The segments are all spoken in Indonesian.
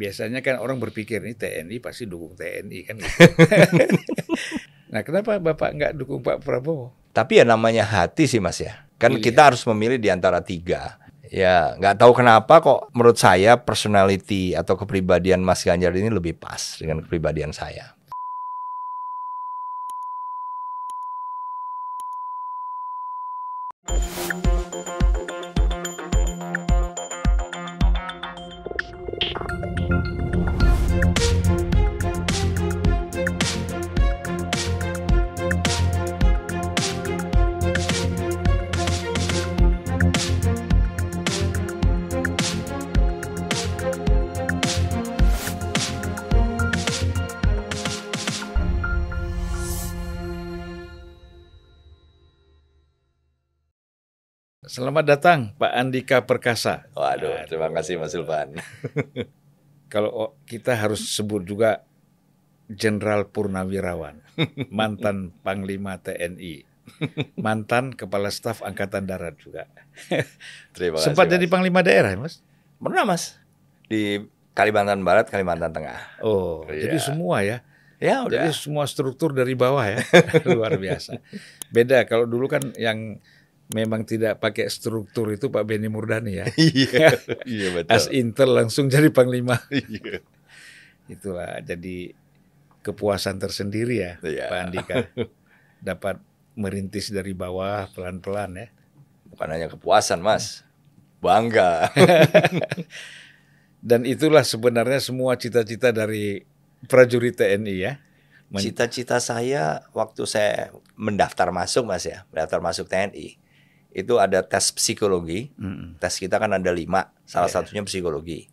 biasanya kan orang berpikir ini TNI pasti dukung TNI kan gitu. nah kenapa Bapak nggak dukung Pak Prabowo? Tapi ya namanya hati sih Mas ya. Kan Pilihan. kita harus memilih di antara tiga. Ya nggak tahu kenapa kok menurut saya personality atau kepribadian Mas Ganjar ini lebih pas dengan kepribadian saya. Selamat datang Pak Andika Perkasa. Waduh, terima kasih Mas Ulfan. Kalau kita harus sebut juga Jenderal Purnawirawan, mantan Panglima TNI, mantan Kepala Staf Angkatan Darat juga. Terima kasih. Sempat Mas. jadi Panglima daerah, Mas? Pernah Mas di Kalimantan Barat, Kalimantan Tengah. Oh, Iya. jadi semua ya. Ya udah. Jadi semua struktur dari bawah ya. Luar biasa. Beda kalau dulu kan yang memang tidak pakai struktur itu Pak Benny Murdani ya. Iya, iya betul. As Intel langsung jadi panglima. Iya. Itulah jadi kepuasan tersendiri ya Iya. Pak Andika. Dapat merintis dari bawah pelan-pelan ya. Bukan hanya kepuasan Mas, bangga. Dan itulah sebenarnya semua cita-cita dari prajurit TNI ya. Cita-cita saya waktu saya mendaftar masuk Mas ya, mendaftar masuk TNI, itu ada tes psikologi. Mm-mm. Tes kita kan ada lima, salah Iya. satunya psikologi.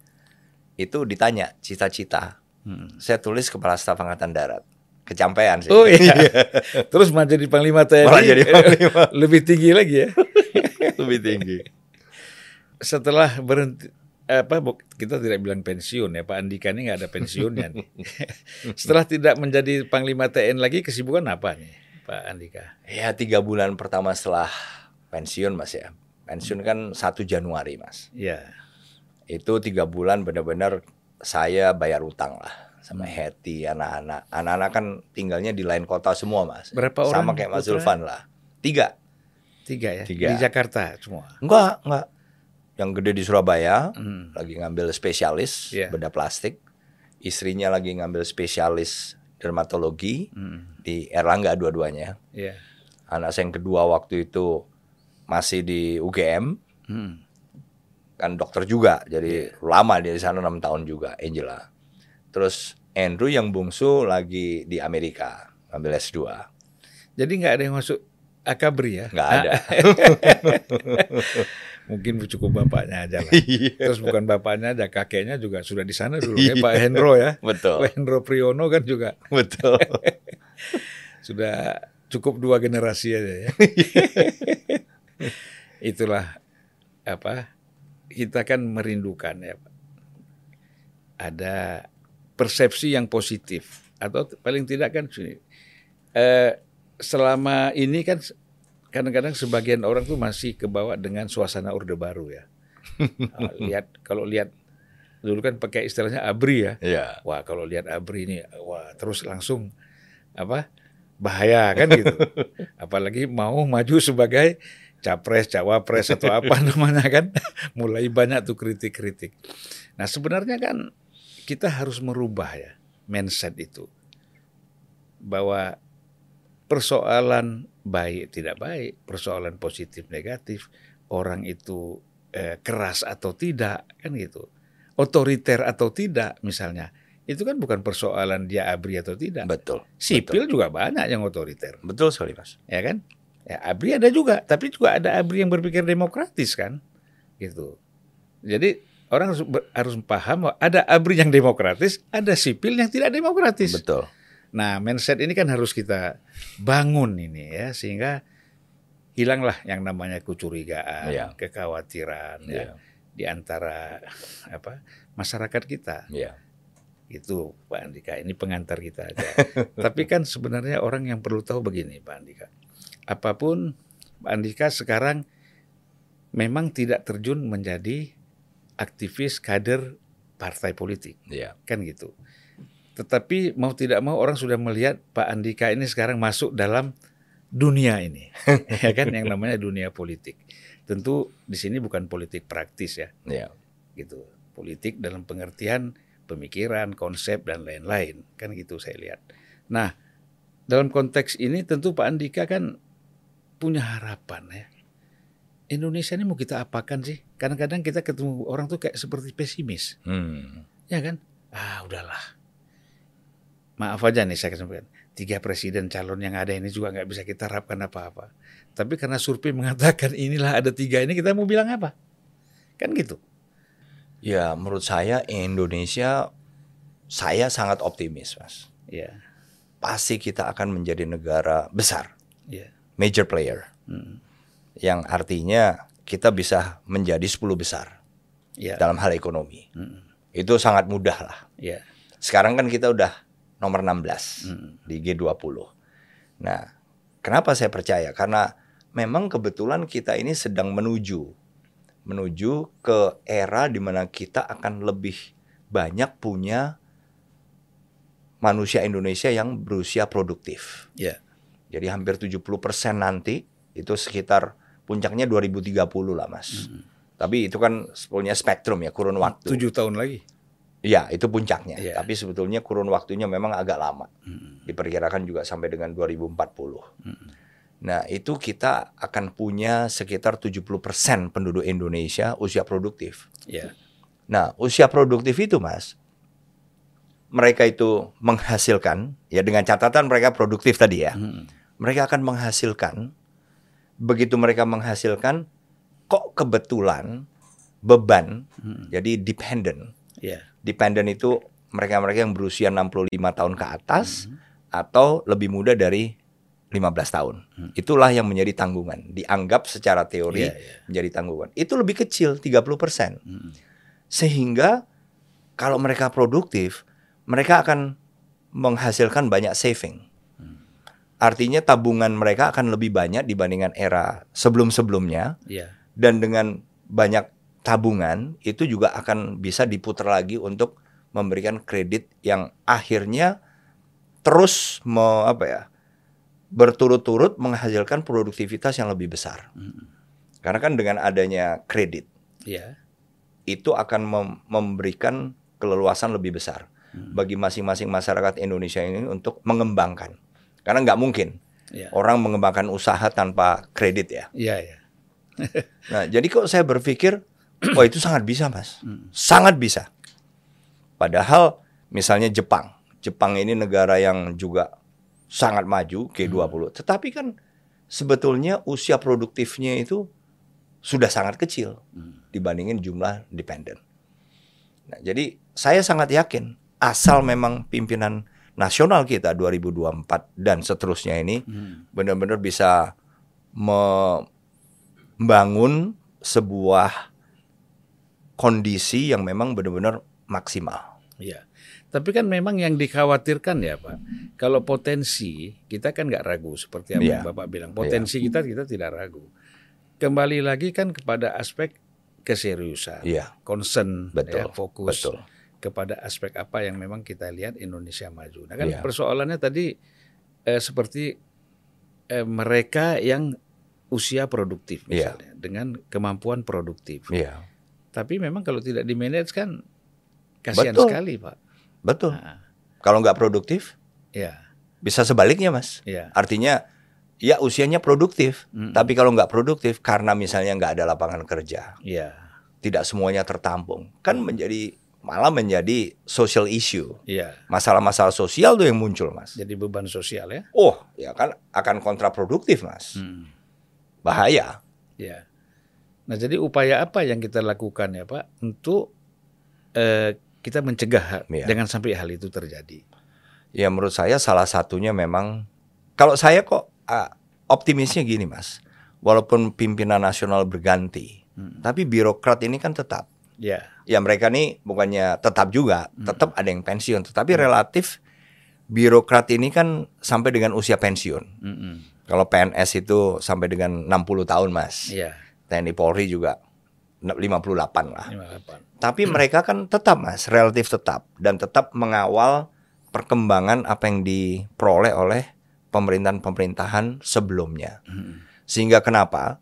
Itu ditanya cita-cita. Mm-mm. Saya tulis kepala staf angkatan darat. Kecampean sih. Oh iya. Terus mau jadi panglima TNI. Malah jadi panglima. Lebih tinggi lagi ya. Lebih tinggi. Setelah berhenti apa kita tidak bilang pensiun ya Pak Andika ini nggak ada pensiunnya nih. Setelah tidak menjadi panglima TNI lagi kesibukan apa nih Pak Andika? Ya tiga bulan pertama setelah pensiun Mas ya. Pensiun kan 1 Januari Mas. Ya. Itu tiga bulan benar-benar saya bayar utang lah sama Hmm. Hetty anak-anak. Anak-anak kan tinggalnya di lain kota semua mas. Berapa orang Sama kayak Mas? Zulfan lah. Tiga. Tiga ya. Tiga. Di Jakarta semua. Enggak, enggak. Yang gede di Surabaya Hmm. lagi ngambil spesialis Iya. bedah plastik. Istrinya lagi ngambil spesialis dermatologi Hmm. di Erlangga dua-duanya. Ya. Anak saya yang kedua waktu itu masih di UGM, Hmm. kan dokter juga, jadi Iya. lama dia di sana enam tahun juga, Angela. Terus Andrew yang bungsu lagi di Amerika, ngambil S2. Jadi nggak ada yang masuk akabri ya? Nggak ada. Mungkin cukup bapaknya aja lah. Iya. Terus bukan bapaknya aja, kakeknya juga sudah di sana dulu ya Pak Hendro ya. betul, Pak Hendro Priyono kan juga betul. sudah cukup dua generasi aja ya. Itulah apa kita kan merindukan ya Pak. Ada persepsi yang positif atau paling tidak kan sini, eh, selama ini kan kadang-kadang sebagian orang tuh masih kebawa dengan suasana orde baru ya. Ah, lihat kalau lihat dulu kan pakai istilahnya abri ya. Iya. Wah kalau lihat Abri ini, wah terus langsung apa bahaya kan gitu. Apalagi mau maju sebagai capres, cawapres atau apa namanya kan, mulai banyak tuh kritik-kritik. Nah sebenarnya kan kita harus merubah ya mindset itu bahwa persoalan baik tidak baik, persoalan positif negatif, orang itu eh, keras atau tidak kan gitu otoriter atau tidak misalnya itu kan bukan persoalan dia abri atau tidak Betul. sipil juga banyak yang otoriter Betul sekali, Mas. ya kan ya abri ada juga tapi juga ada abri yang berpikir demokratis kan gitu jadi orang harus, ber- harus paham bahwa ada abri yang demokratis ada sipil yang tidak demokratis Betul. Nah, mindset ini kan harus kita bangun ini ya sehingga hilanglah yang namanya kecurigaan, Iya. kekhawatiran ya Iya. di antara apa masyarakat kita. Iya. Itu Pak Andika, ini pengantar kita aja. Tapi kan sebenarnya orang yang perlu tahu begini Pak Andika. Apa pun Pak Andika sekarang memang tidak terjun menjadi aktivis kader partai politik, Iya. kan gitu. Tetapi mau tidak mau orang sudah melihat Pak Andika ini sekarang masuk dalam dunia ini, ya kan yang namanya dunia politik. Tentu di sini bukan politik praktis ya, Iya. gitu. Politik dalam pengertian pemikiran, konsep dan lain-lain, kan gitu saya lihat. Nah, dalam konteks ini tentu Pak Andika kan punya harapan ya. Indonesia ini mau kita apakan sih? Kadang-kadang kita ketemu orang tuh kayak seperti pesimis, Hmm. ya kan? Ah, udahlah. Maaf aja nih saya sampaikan. Tiga presiden calon yang ada ini juga nggak bisa kita harapkan apa-apa. Tapi karena survei mengatakan inilah ada tiga ini, kita mau bilang apa? Kan gitu. Ya, menurut saya Indonesia saya sangat optimis, Mas. Ya, Pasti kita akan menjadi negara besar, ya. Major player. Hmm. Yang artinya kita bisa menjadi 10 besar Ya. dalam hal ekonomi. Hmm. Itu sangat mudah lah. Ya. Sekarang kan kita udah nomor 16 Hmm. di G20. Nah, kenapa saya percaya? Karena memang kebetulan kita ini sedang menuju menuju ke era di mana kita akan lebih banyak punya manusia Indonesia yang berusia produktif. Ya. Jadi hampir 70% nanti itu sekitar puncaknya 2030 lah, Mas. Tapi itu kan punya spektrum ya, kurun waktu. Tujuh tahun lagi. Iya, itu puncaknya. Iya. Tapi sebetulnya kurun waktunya memang agak lama. Hmm. Diperkirakan juga sampai dengan 2040. Hmm. Nah, itu kita akan punya sekitar 70% penduduk Indonesia usia produktif. Ya. Nah, usia produktif itu, Mas, mereka itu menghasilkan ya dengan catatan mereka produktif tadi ya. Hmm. Mereka akan menghasilkan begitu mereka menghasilkan kok kebetulan beban Hmm. jadi dependent Ya. dependent itu mereka-mereka yang berusia 65 tahun ke atas atau lebih muda dari 15 tahun. Hmm. Itulah yang menjadi tanggungan. Dianggap secara teori Iya, iya. menjadi tanggungan. Itu lebih kecil 30%. Hmm. Sehingga kalau mereka produktif, mereka akan menghasilkan banyak saving. Artinya tabungan mereka akan lebih banyak dibandingkan era sebelum-sebelumnya Ya. dan dengan banyak tabungan itu juga akan bisa diputar lagi untuk memberikan kredit yang akhirnya terus me, apa ya berturut-turut menghasilkan produktivitas yang lebih besar. Hmm. Karena kan dengan adanya kredit Ya. itu akan mem- memberikan keleluasan lebih besar Hmm. bagi masing-masing masyarakat Indonesia ini untuk mengembangkan. Karena nggak mungkin Ya. orang mengembangkan usaha tanpa kredit ya. Ya, ya. Nah, jadi kok saya berpikir, wah itu sangat bisa, Mas. Hmm. Sangat bisa. Padahal misalnya Jepang. Jepang ini negara yang juga sangat maju G20. Tetapi kan sebetulnya usia produktifnya itu sudah sangat kecil Hmm. dibandingin jumlah dependent. Nah, jadi saya sangat yakin asal memang pimpinan nasional kita 2024 dan seterusnya ini Hmm. benar-benar bisa membangun sebuah kondisi yang memang benar-benar maksimal. Ya. Tapi kan memang yang dikhawatirkan ya Pak, kalau potensi kita kan nggak ragu seperti apa Iya. yang Bapak bilang. Potensi kita kita tidak ragu. Kembali lagi kan kepada aspek keseriusan, Iya, concern, betul. ya, fokus Betul. Kepada aspek apa yang memang kita lihat Indonesia maju. Nah kan Iya. persoalannya tadi eh, seperti eh, mereka yang usia produktif Iya. misalnya dengan kemampuan produktif. Iya, Tapi memang kalau tidak di manage kan kasihan Betul. sekali Pak. betul. Nah, Kalau nggak produktif, ya, bisa sebaliknya, Mas. ya. Artinya, ya usianya produktif, Mm. tapi kalau nggak produktif karena misalnya nggak ada lapangan kerja, Ya, tidak semuanya tertampung, kan menjadi malah menjadi social issue. ya. Masalah-masalah sosial tuh yang muncul, Mas. Jadi beban sosial ya. Oh, ya kan akan kontraproduktif, Mas. Hmm, Bahaya. ya. Nah, jadi upaya apa yang kita lakukan ya Pak untuk eh, kita mencegah Iya. dengan sampai hal itu terjadi? Ya menurut saya salah satunya memang kalau saya kok ah, optimisnya gini mas, walaupun pimpinan nasional berganti, Hmm. tapi birokrat ini kan tetap. Ya, Ya mereka nih bukannya tetap juga, tetap ada yang pensiun, tetapi relatif birokrat ini kan sampai dengan usia pensiun. Mm-mm. Kalau PNS itu sampai dengan 60 tahun mas, ya, TNI Polri juga 58 lah. 58. Tapi mereka kan tetap Mas, relatif tetap dan tetap mengawal perkembangan apa yang diperoleh oleh pemerintahan-pemerintahan sebelumnya. Hmm. Sehingga kenapa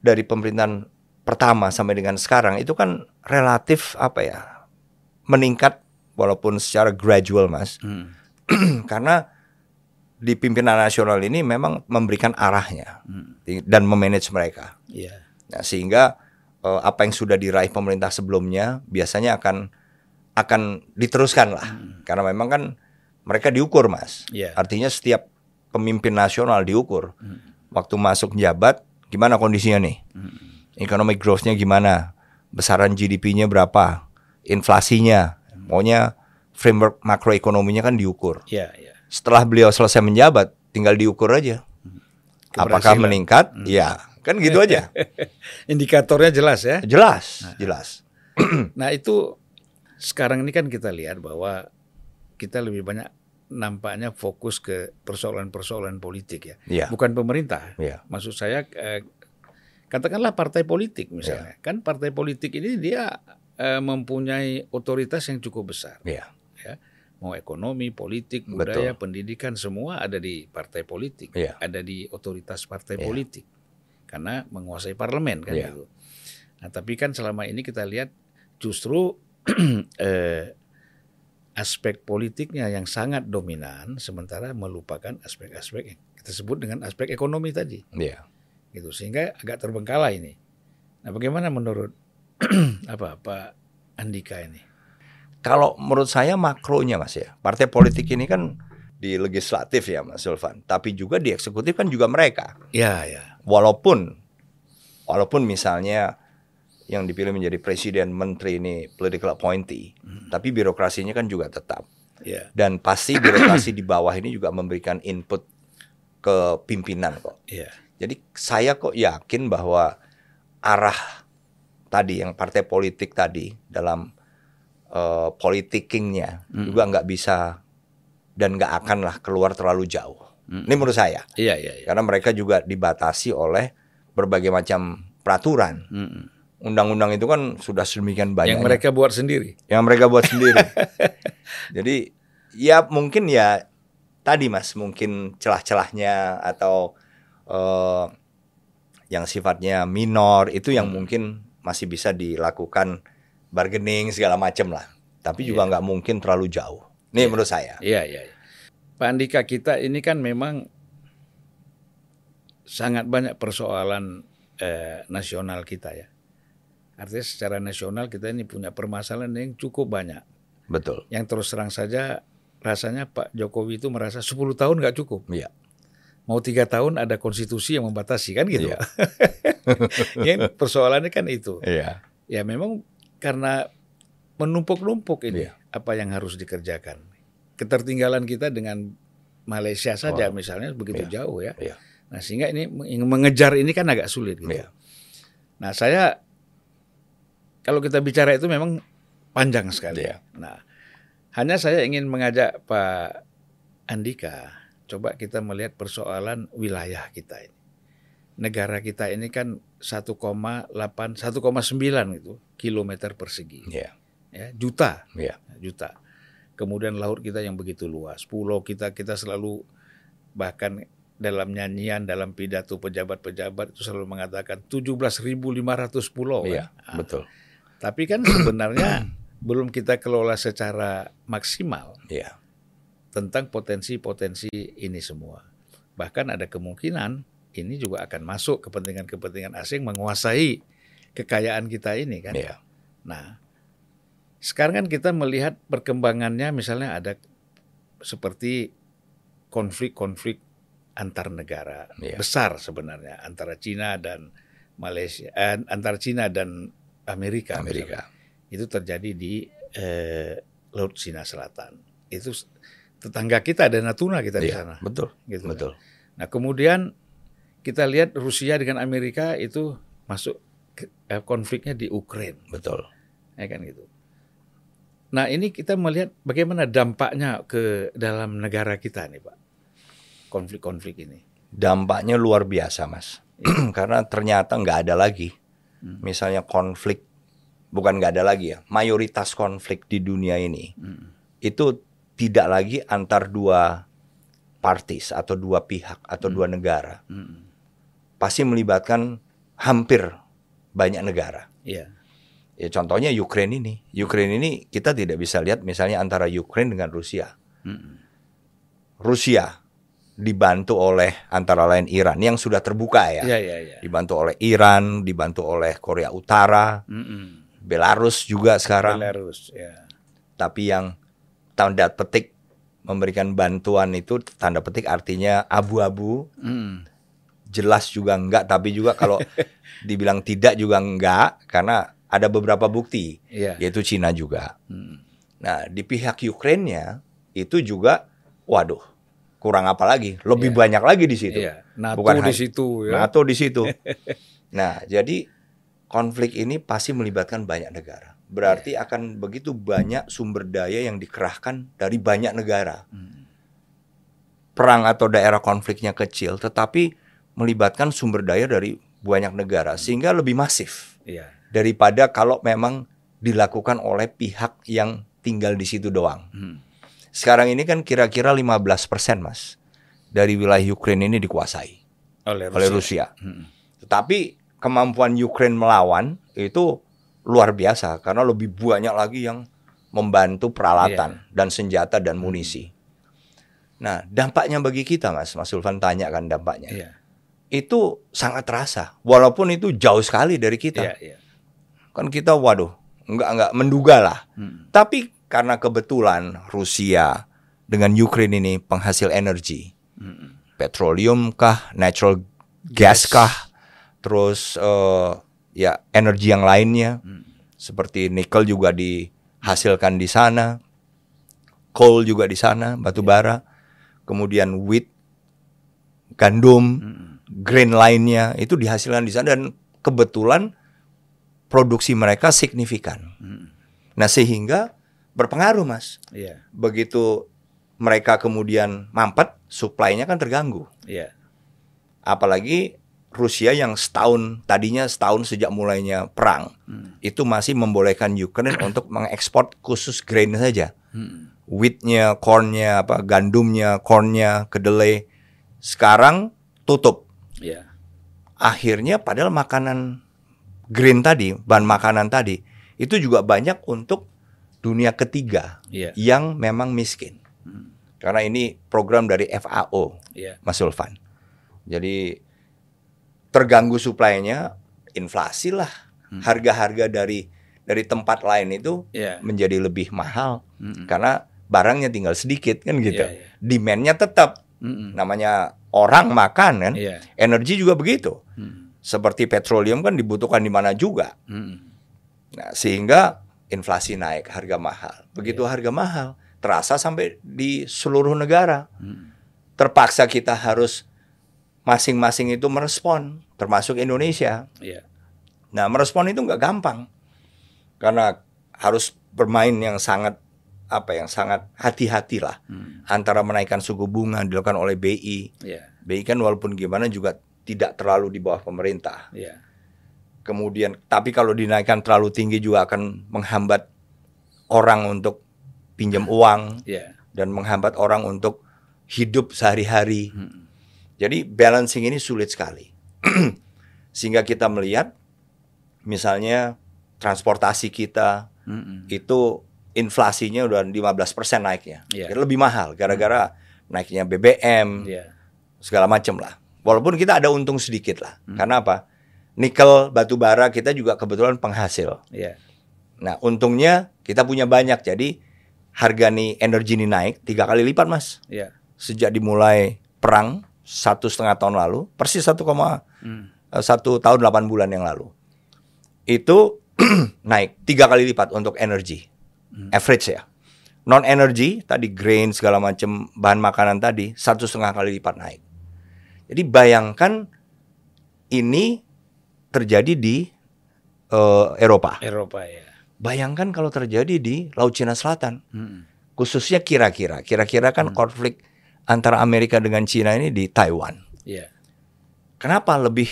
dari pemerintahan pertama sampai dengan sekarang itu kan relatif apa ya? meningkat walaupun secara gradual Mas. Hmm. Karena di pimpinan nasional ini memang memberikan arahnya Hmm. dan memanage mereka. Iya. Nah, sehingga eh, apa yang sudah diraih pemerintah sebelumnya biasanya akan akan diteruskan lah. Karena memang kan mereka diukur, Mas. Iya. Artinya setiap pemimpin nasional diukur. Waktu masuk jabat, gimana kondisinya nih? Economic growth-nya gimana? Besaran GDP-nya berapa? Inflasinya. Maunya framework makroekonominya kan diukur. Iya, iya. Setelah beliau selesai menjabat, tinggal diukur aja. Apakah Keberhasilan. meningkat? Ya, kan gitu aja. Indikatornya jelas ya. Jelas, jelas. Nah itu sekarang ini kan kita lihat bahwa kita lebih banyak nampaknya fokus ke persoalan-persoalan politik ya, Iya. bukan pemerintah. Iya. Maksud saya eh, katakanlah partai politik misalnya, kan partai politik ini dia eh, mempunyai otoritas yang cukup besar. Iya. ya. Mau ekonomi, politik, Betul. budaya, pendidikan semua ada di partai politik, Iya. ada di otoritas partai Iya. politik. Karena menguasai parlemen kan Iya. gitu. Nah, tapi kan selama ini kita lihat justru eh, aspek politiknya yang sangat dominan sementara melupakan aspek-aspek yang kita sebut dengan aspek ekonomi tadi Iya. Gitu sehingga agak terbengkalai ini. Nah, bagaimana menurut apa Pak Andika ini? Kalau menurut saya makronya Mas ya. Partai politik ini kan di legislatif ya Mas Sulvan, tapi juga di eksekutif kan juga mereka. Ya, ya. Walaupun walaupun misalnya yang dipilih menjadi presiden menteri ini political appointee, tapi birokrasinya kan juga tetap. Ya, Dan pasti birokrasi di bawah ini juga memberikan input ke pimpinan kok. ya. Jadi saya kok yakin bahwa arah tadi yang partai politik tadi dalam eh, politikingnya juga nggak bisa dan nggak akan lah keluar terlalu jauh. Ini menurut saya Iya, iya, iya. karena mereka juga dibatasi oleh berbagai macam peraturan. Mm-mm. Undang-undang itu kan sudah sedemikian banyak Yang mereka buat sendiri. yang mereka buat sendiri. Jadi ya mungkin ya tadi mas mungkin celah-celahnya atau eh, yang sifatnya minor itu yang mungkin masih bisa dilakukan bargaining segala macam lah. Tapi juga nggak mungkin terlalu jauh. Ini menurut saya. Iya, iya. iya. Pak Andika kita ini kan memang sangat banyak persoalan eh, nasional kita ya. Artinya secara nasional kita ini punya permasalahan yang cukup banyak. Betul. Yang terus terang saja rasanya Pak Jokowi itu merasa 10 tahun nggak cukup. Iya. Mau tiga tahun ada konstitusi yang membatasi kan gitu. Iya. ya, persoalannya kan itu. Iya. Ya memang karena menumpuk-numpuk ini Iya. apa yang harus dikerjakan. Ketertinggalan kita dengan Malaysia saja Oh. misalnya begitu Iya. jauh ya. Iya. Nah sehingga ini meng- mengejar ini kan agak sulit gitu. Iya. Nah saya kalau kita bicara itu memang panjang sekali. Iya. Nah hanya saya ingin mengajak Pak Andika coba kita melihat persoalan wilayah kita ini. Negara kita ini kan 1,8 1,9 itu kilometer persegi Iya. ya juta Iya. juta. Kemudian laut kita yang begitu luas, pulau kita kita selalu bahkan dalam nyanyian dalam pidato pejabat-pejabat itu selalu mengatakan 17.500 pulau Iya. kan. Betul. Tapi kan sebenarnya belum kita kelola secara maksimal Iya. Tentang potensi-potensi ini semua. Bahkan ada kemungkinan ini juga akan masuk kepentingan-kepentingan asing menguasai kekayaan kita ini kan. Iya. Nah, sekarang kan kita melihat perkembangannya misalnya ada seperti konflik-konflik antar negara Iya. besar sebenarnya antara Cina dan Malaysia, eh, antara Cina dan Amerika. Amerika. misalnya. Itu terjadi di eh, Laut Cina Selatan. Itu tetangga kita ada Natuna kita di Iya. sana. Betul. Gitu kan. Betul. Nah kemudian kita lihat Rusia dengan Amerika itu masuk ke- eh, konfliknya di Ukraina Betul. ya kan gitu. Nah ini kita melihat bagaimana dampaknya ke dalam negara kita nih pak, konflik-konflik ini. Dampaknya luar biasa, Mas. Karena ternyata nggak ada lagi Hmm. misalnya konflik bukan nggak ada lagi ya, mayoritas konflik di dunia ini Hmm. itu tidak lagi antar dua parties atau dua pihak atau dua negara, Hmm. pasti melibatkan hampir banyak negara. Iya. Ya contohnya Ukraine ini, Ukraine ini kita tidak bisa lihat misalnya antara Ukraine dengan Rusia. Hmm. Rusia dibantu oleh antara lain Iran yang sudah terbuka ya. Iya, iya, iya. Dibantu oleh Iran, dibantu oleh Korea Utara, Hmm. Belarus juga sekarang. Belarus, ya. Tapi yang tanda petik memberikan bantuan itu tanda petik artinya abu-abu, Hmm. jelas juga enggak, tapi juga kalau dibilang tidak juga enggak karena ada beberapa bukti, Iya. yaitu Cina juga. Hmm. Nah, di pihak Ukraine-nya itu juga waduh, kurang apa lagi? Lebih Iya. banyak lagi di situ. NATO Bukan di situ ya. NATO di situ. nah, jadi konflik ini pasti melibatkan banyak negara. Berarti akan begitu banyak sumber daya yang dikerahkan dari banyak negara. Hmm. Perang atau daerah konfliknya kecil, tetapi melibatkan sumber daya dari banyak negara sehingga lebih masif Iya. daripada kalau memang dilakukan oleh pihak yang tinggal di situ doang. Hmm. Sekarang ini kan kira-kira 15% Mas dari wilayah Ukraina ini dikuasai Oleh Rusia. oleh Rusia. Hmm. Tetapi kemampuan Ukraine melawan itu luar biasa karena lebih banyak lagi yang membantu peralatan dan senjata dan munisi. Nah, dampaknya bagi kita, Mas, Mas Sulvan tanya kan dampaknya. Iya. Itu sangat terasa, walaupun itu jauh sekali dari kita. Iya, iya. Kan kita, waduh, nggak nggak menduga lah. Hmm. Tapi karena kebetulan Rusia dengan Ukraine ini penghasil energi, Hmm. petroleum kah, natural gas kah, terus eh, ya energi yang lainnya Hmm. seperti nikel juga dihasilkan di sana, coal juga di sana, batu bara, kemudian wheat, gandum, Hmm. grain lainnya itu dihasilkan di sana dan kebetulan produksi mereka signifikan. Hmm. Nah sehingga berpengaruh mas. Iya. Begitu mereka kemudian mampet, suplainya kan terganggu. Iya. Apalagi Rusia yang setahun tadinya setahun sejak mulainya perang Hmm. itu masih membolehkan Ukraine untuk mengekspor khusus grain saja, Hmm. wheatnya, cornnya, apa gandumnya, cornnya, kedelai. Sekarang tutup. Iya. Akhirnya padahal makanan grain tadi, bahan makanan tadi itu juga banyak untuk dunia ketiga Iya. yang memang miskin. Hmm. Karena ini program dari FAO, Iya. Mas Sulvan. Jadi terganggu suplainya, inflasi lah. Hmm. Harga-harga dari dari tempat lain itu Iya. menjadi lebih mahal Hmm. karena barangnya tinggal sedikit kan gitu. Iya, iya. Demand-nya tetap. Hmm. Namanya orang makan kan. Iya. Energi juga begitu. Hmm. Seperti petroleum kan dibutuhkan di mana juga. Hmm. Nah, sehingga inflasi naik, harga mahal. Begitu Iya. harga mahal, terasa sampai di seluruh negara. Hmm. Terpaksa kita harus masing-masing itu merespon, termasuk Indonesia. Iya. Nah, merespon itu nggak gampang. Karena harus bermain yang sangat apa yang sangat hati-hati lah Hmm. antara menaikkan suku bunga dilakukan oleh BI. Iya. BI kan walaupun gimana juga tidak terlalu di bawah pemerintah. Iya. Kemudian tapi kalau dinaikkan terlalu tinggi juga akan menghambat orang untuk pinjam uang Iya. dan menghambat orang untuk hidup sehari-hari. Hmm. Jadi balancing ini sulit sekali. Sehingga kita melihat misalnya transportasi kita Hmm. itu inflasinya udah 15% naiknya. Jadi Lebih mahal gara-gara naiknya BBM Iya. segala macam lah. Walaupun kita ada untung sedikit lah. Hmm. Karena apa? Nikel, batu bara kita juga kebetulan penghasil. Iya. Nah, untungnya kita punya banyak. Jadi harga nih energi ini naik tiga kali lipat mas. Iya. Sejak dimulai perang satu setengah tahun lalu, persis 1,1 Hmm. satu tahun 8 bulan yang lalu. Itu naik tiga kali lipat untuk energi. Hmm. Average ya. Non energy tadi grain segala macam bahan makanan tadi satu setengah kali lipat naik. Jadi bayangkan ini terjadi di eh, Eropa. Eropa ya. Bayangkan kalau terjadi di Laut Cina Selatan, Hmm. khususnya kira-kira, kira-kira kan konflik antara Amerika dengan Cina ini di Taiwan. Iya. Kenapa lebih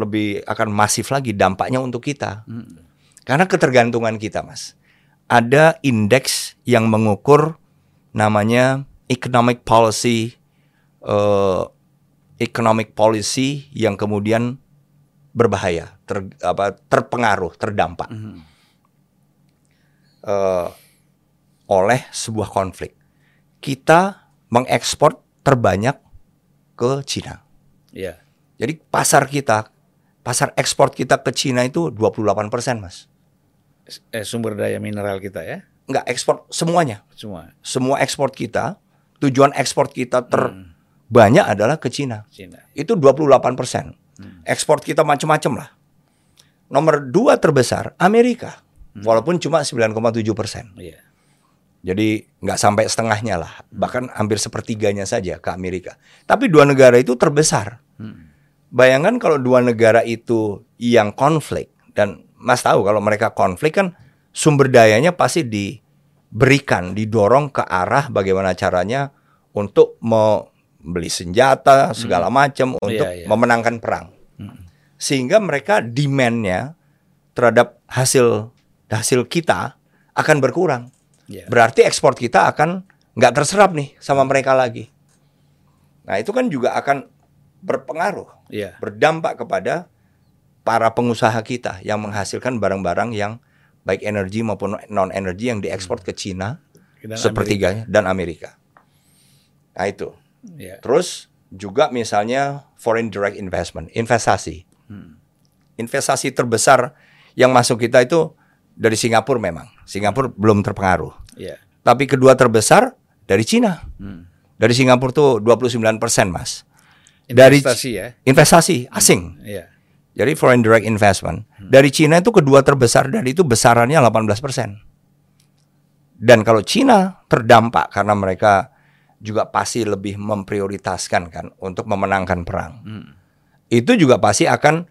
lebih akan masif lagi dampaknya untuk kita. Mm. Karena ketergantungan kita, Mas. Ada indeks yang mengukur namanya economic policy eh, economic policy yang kemudian berbahaya, ter, apa, terpengaruh, terdampak Mm. eh, oleh sebuah konflik. Kita mengekspor terbanyak ke Cina. Iya. Jadi pasar kita, pasar ekspor kita ke Cina itu 28% mas. Eh, sumber daya mineral kita ya, Enggak ekspor semuanya. semua Semua ekspor kita, tujuan ekspor kita Hmm. terbanyak adalah ke Cina. Cina. Itu 28%. Ekspor kita macam-macam lah. Nomor dua terbesar Amerika. Walaupun cuma 9,7 persen. Iya. Jadi nggak sampai setengahnya lah, bahkan hampir sepertiganya saja ke Amerika. Tapi dua negara itu terbesar. Mm. Bayangkan kalau dua negara itu yang konflik dan Mas tahu kalau mereka konflik kan sumber dayanya pasti diberikan, didorong ke arah bagaimana caranya untuk membeli senjata segala macam untuk Iya, iya. memenangkan perang. Sehingga mereka demand-nya terhadap hasil hasil kita akan berkurang. Iya. Berarti ekspor kita akan nggak terserap nih sama mereka lagi. Nah itu kan juga akan berpengaruh, Iya. berdampak kepada para pengusaha kita yang menghasilkan barang-barang yang baik energi maupun non energi yang diekspor ke Cina Dan sepertiganya dan Amerika. Nah itu. Iya. Terus juga misalnya foreign direct investment, investasi. Investasi terbesar yang masuk kita itu dari Singapura memang. Singapura belum terpengaruh. Iya. Tapi kedua terbesar dari Cina. Hmm. Dari Singapura tuh 29% Mas. Dari Investasi ya. investasi asing. Iya. Jadi foreign direct investment. Dari Cina itu kedua terbesar dan itu besarannya 18%. Dan kalau Cina terdampak karena mereka juga pasti lebih memprioritaskan kan untuk memenangkan perang. Hmm. Itu juga pasti akan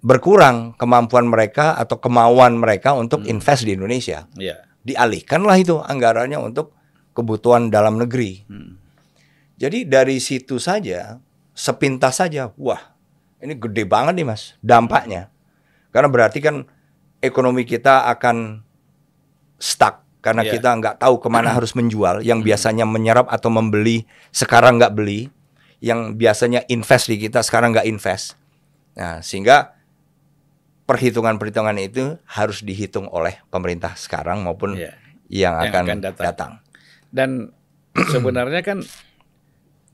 berkurang kemampuan mereka atau kemauan mereka untuk invest di Indonesia. Iya. Dialihkanlah itu anggarannya untuk kebutuhan dalam negeri. Hmm. Jadi dari situ saja, sepintas saja, wah ini gede banget nih mas dampaknya. Karena berarti kan ekonomi kita akan stuck karena Iya. kita nggak tahu ke mana harus menjual. Yang biasanya menyerap atau membeli sekarang nggak beli, yang biasanya invest di kita sekarang nggak invest. Nah sehingga perhitungan-perhitungan itu harus dihitung oleh pemerintah sekarang maupun Iya. yang, Yang akan, akan datang. datang. Dan sebenarnya kan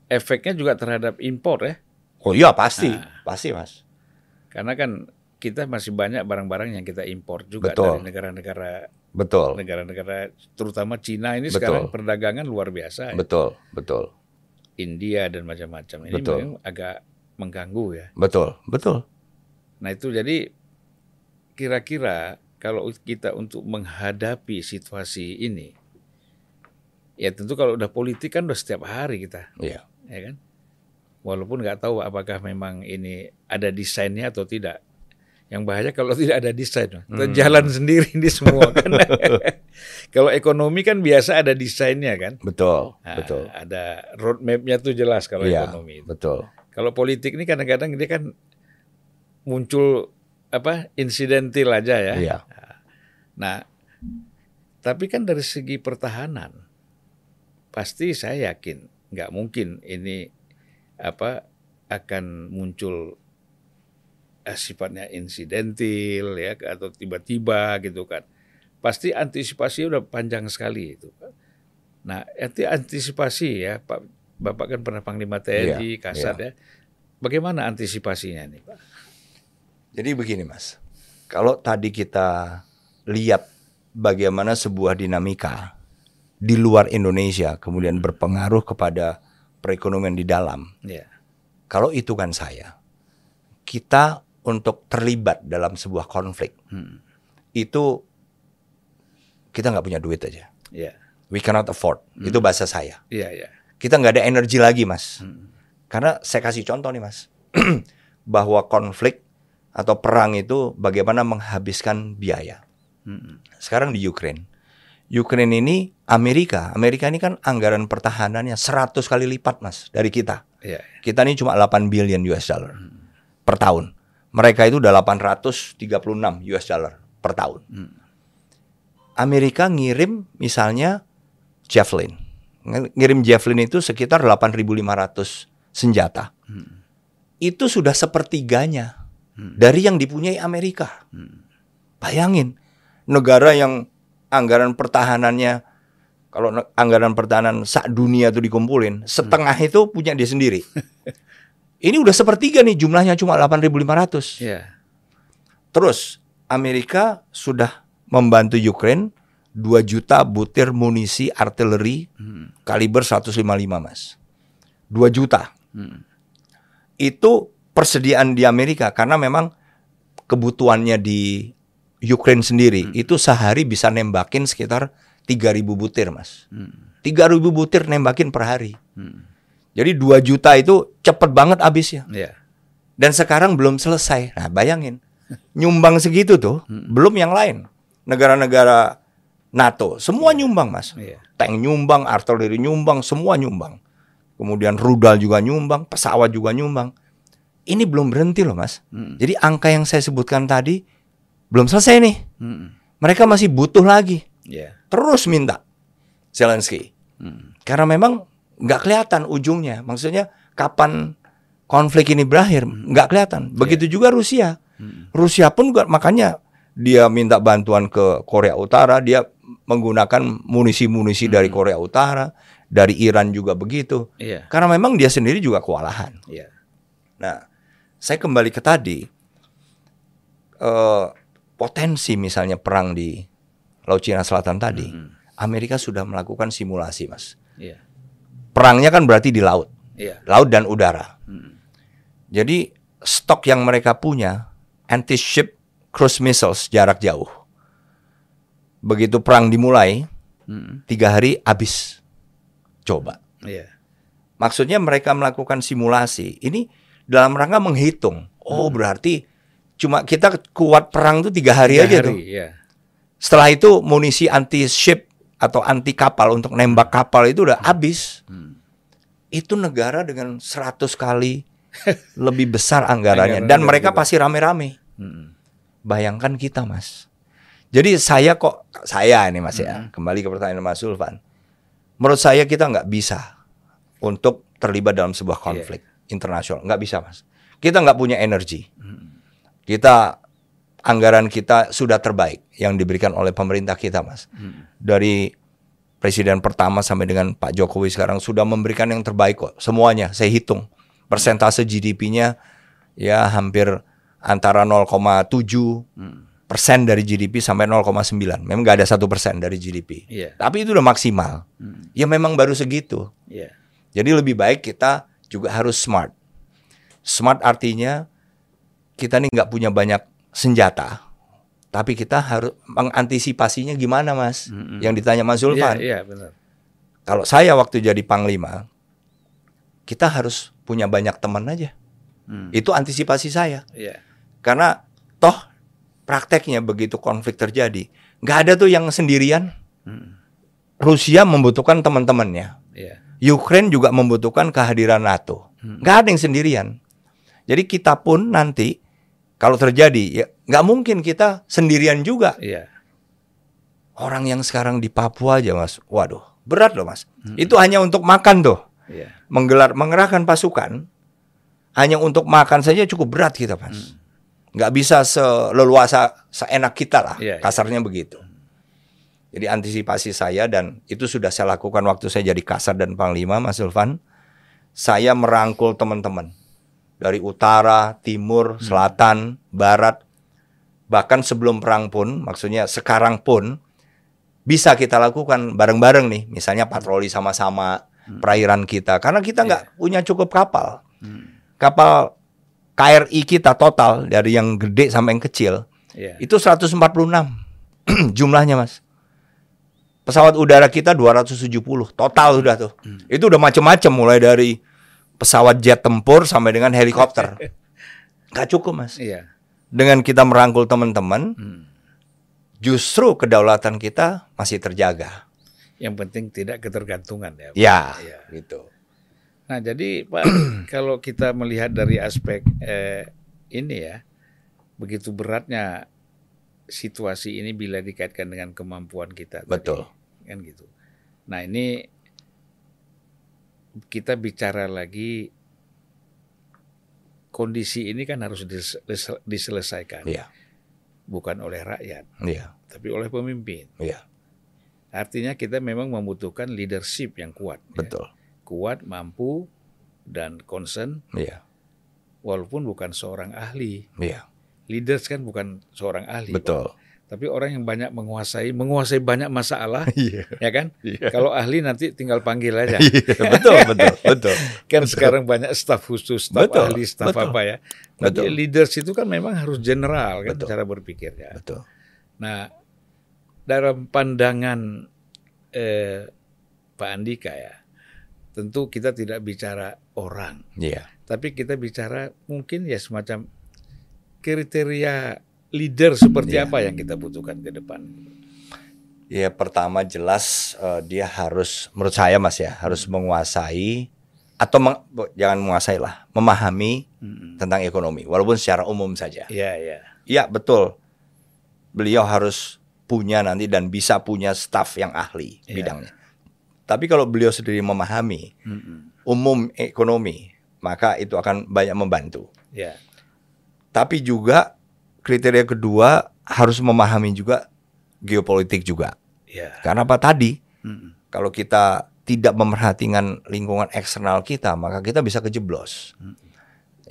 efeknya juga terhadap impor ya. Oh iya pasti, Nah. pasti mas. Karena kan kita masih banyak barang-barang yang kita impor juga Betul. dari negara-negara Betul. negara-negara terutama Cina ini Betul. sekarang perdagangan luar biasa. ya. Betul, betul, India dan macam-macam. Ini Betul. memang agak mengganggu ya. betul, betul. Nah itu jadi kira-kira kalau kita untuk menghadapi situasi ini, ya tentu kalau udah politik kan udah setiap hari kita, Iya, ya kan? Walaupun nggak tahu apakah memang ini ada desainnya atau tidak. Yang bahaya kalau tidak ada desain, kita Hmm. jalan sendiri ini semua kan. kalau ekonomi kan biasa ada desainnya kan. betul, Nah, betul. Ada roadmapnya tuh jelas kalau Iya, ekonomi. itu. betul. Kalau politik ini kadang-kadang dia kan muncul apa insidentil aja ya. Iya, Nah, tapi kan dari segi pertahanan pasti saya yakin nggak mungkin ini apa akan muncul eh, sifatnya insidentil ya atau tiba-tiba gitu kan. Pasti antisipasi udah panjang sekali itu. Nah, nanti antisipasi ya Pak Bapak kan pernah Panglima TNI, Iya, Kasat ya. Bagaimana antisipasinya nih, Pak? Jadi begini mas, kalau tadi kita lihat bagaimana sebuah dinamika di luar Indonesia kemudian berpengaruh kepada perekonomian di dalam. Ya. Kalau itu kan saya, kita untuk terlibat dalam sebuah konflik Hmm. itu kita nggak punya duit aja. Ya. We cannot afford. Itu bahasa saya. Iya, iya. kita nggak ada energi lagi mas. Hmm. Karena saya kasih contoh nih mas, bahwa konflik atau perang itu bagaimana menghabiskan biaya. Hmm. Sekarang di Ukraine, Ukraine ini Amerika, Amerika ini kan anggaran pertahanannya 100 kali lipat mas dari kita. Iya. Kita ini cuma 8 billion US dollar per tahun. Mereka itu udah 836 US dollar per tahun. Hmm. Amerika ngirim misalnya Javelin. Ngirim Javelin itu sekitar 8.500 senjata. Hmm. Itu sudah sepertiganya Hmm. dari yang dipunyai Amerika. Hmm. Bayangin, negara yang anggaran pertahanannya kalau anggaran pertahanan sak dunia itu dikumpulin, setengah itu punya dia sendiri. Ini udah sepertiga nih jumlahnya cuma 8.500. Ya. Terus Amerika sudah membantu Ukraine 2 juta butir munisi artileri Hmm. kaliber 155, Mas. 2 juta. Hmm. Itu persediaan di Amerika karena memang kebutuhannya di Ukraine sendiri itu sehari bisa nembakin sekitar 3000 butir, Mas. Hmm. 3000 butir nembakin per hari. Hmm. Jadi 2 juta itu cepet banget habisnya. Ya. Dan sekarang belum selesai. Nah, bayangin. Nyumbang segitu tuh, belum yang lain. Negara-negara NATO, semua nyumbang, Mas. Iya. Tank nyumbang, artileri nyumbang, semua nyumbang. Kemudian rudal juga nyumbang, pesawat juga nyumbang. Ini belum berhenti loh, Mas. Hmm. Jadi angka yang saya sebutkan tadi belum selesai nih. Hmm. Mereka masih butuh lagi. Ya. Terus minta Zelensky. Hmm. Karena memang nggak kelihatan ujungnya. Maksudnya kapan konflik ini berakhir nggak kelihatan. Begitu juga Rusia. Hmm. Rusia pun makanya dia minta bantuan ke Korea Utara. Dia menggunakan munisi-munisi dari Korea Utara, dari Iran juga begitu. Iya. Karena memang dia sendiri juga kewalahan. Iya. Nah, saya kembali ke tadi eh, potensi misalnya perang di Laut Cina Selatan tadi. Hmm. Amerika sudah melakukan simulasi, Mas. Iya. Perangnya kan berarti di laut, Iya. laut dan udara. Hmm. Jadi stok yang mereka punya anti-ship cruise missiles jarak jauh. Begitu perang dimulai, Hmm. tiga hari habis. Coba. Iya. Maksudnya mereka melakukan simulasi. Ini dalam rangka menghitung. Oh berarti cuma kita kuat perang tuh tiga hari Tiga aja hari, tuh. Iya. Setelah itu munisi anti-ship atau anti kapal untuk nembak kapal itu udah habis. Hmm. Itu negara dengan 100 kali lebih besar anggarannya dan mereka juga. pasti rame-rame. Hmm. Bayangkan kita, Mas. Jadi saya kok saya ini Mas Hmm. ya, kembali ke pertanyaan Mas Sulvan. Menurut saya kita nggak bisa untuk terlibat dalam Iya. sebuah konflik internasional, nggak bisa, Mas. Kita nggak punya energi. Kita anggaran kita sudah terbaik yang diberikan oleh pemerintah kita, Mas. Dari presiden pertama sampai dengan Pak Jokowi sekarang sudah memberikan yang terbaik kok. Semuanya saya hitung. Persentase GDP-nya ya hampir antara 0,7 Hmm. persen dari GDP sampai 0,9. Memang nggak ada satu persen dari GDP. Iya. Tapi itu udah maksimal. Hmm. Ya memang baru segitu. Iya. Jadi lebih baik kita juga harus smart. Smart artinya kita nih nggak punya banyak senjata, tapi kita harus mengantisipasinya gimana, Mas? Mm-mm. Yang ditanya Mas Zulfan. Iya, iya, benar. Kalau saya waktu jadi panglima, kita harus punya banyak teman aja. Hmm. Itu antisipasi saya. Iya. Karena toh prakteknya begitu konflik terjadi, nggak ada tuh yang sendirian. Hmm. Rusia membutuhkan teman-temannya. Iya. Ukraine juga membutuhkan kehadiran NATO. Hmm. Nggak ada yang sendirian. Jadi kita pun nanti kalau terjadi ya nggak mungkin kita sendirian juga. Iya. Orang yang sekarang di Papua aja mas, waduh berat loh mas. Hmm. Itu hanya untuk makan tuh, Iya. menggelar mengerahkan pasukan hanya untuk makan saja cukup berat kita mas. Nggak bisa seleluasa seenak kita lah, Hmm. Iya, iya. kasarnya begitu. Jadi antisipasi saya dan itu sudah saya lakukan waktu saya jadi kasar dan panglima Mas Zulfan. Saya merangkul teman-teman dari utara, timur, Hmm. selatan, barat. Bahkan sebelum perang pun, maksudnya sekarang pun bisa kita lakukan bareng-bareng nih. Misalnya patroli sama-sama perairan kita karena kita nggak punya cukup kapal. Hmm. Kapal KRI kita total dari yang gede sampai yang kecil Iya. itu 146 jumlahnya mas. Pesawat udara kita 270 total sudah tuh. Itu udah macem-macem mulai dari pesawat jet tempur sampai dengan helikopter. Gak cukup mas. Iya. Dengan kita merangkul teman-teman, Hmm. justru kedaulatan kita masih terjaga. Yang penting tidak ketergantungan ya. Ya, Iya. gitu. Nah, jadi Pak, kalau kita melihat dari aspek eh, ini ya, begitu beratnya situasi ini bila dikaitkan dengan kemampuan kita. tadi. Betul. Kan gitu. Nah ini kita bicara lagi kondisi ini kan harus dis- dis- diselesaikan, Iya. bukan oleh rakyat, Iya. tapi oleh pemimpin. Iya. Artinya kita memang membutuhkan leadership yang kuat, ya. Betul. kuat, mampu, dan concern, Iya. walaupun bukan seorang ahli. Iya. Leaders kan bukan seorang ahli, Pak. Betul. tapi orang yang banyak menguasai, menguasai banyak masalah, Iya. ya kan? Iya. Kalau ahli nanti tinggal panggil aja. Iya, betul, betul, betul. kan sekarang banyak staf khusus, staf Betul, ahli, staf betul. apa ya. Tapi Betul. leaders itu kan memang harus general kan Betul. cara berpikirnya. Betul. Nah, dalam pandangan eh, Pak Andika ya, tentu kita tidak bicara orang, Iya. tapi kita bicara mungkin ya semacam kriteria leader seperti Iya. apa yang kita butuhkan ke depan. Ya pertama jelas eh, dia harus menurut saya Mas ya harus menguasai atau meng- jangan menguasai lah, memahami Mm-mm. tentang ekonomi walaupun secara umum saja. Iya, iya. Iya betul. Beliau harus punya nanti dan bisa punya staf yang ahli Iya. bidangnya. Tapi kalau beliau sendiri memahami Mm-mm. umum ekonomi, maka itu akan banyak membantu. Ya, Tapi juga kriteria kedua harus memahami juga geopolitik juga. ya. Karena apa tadi? Mm-mm. Kalau kita tidak memerhatikan lingkungan eksternal kita, maka kita bisa kejeblos.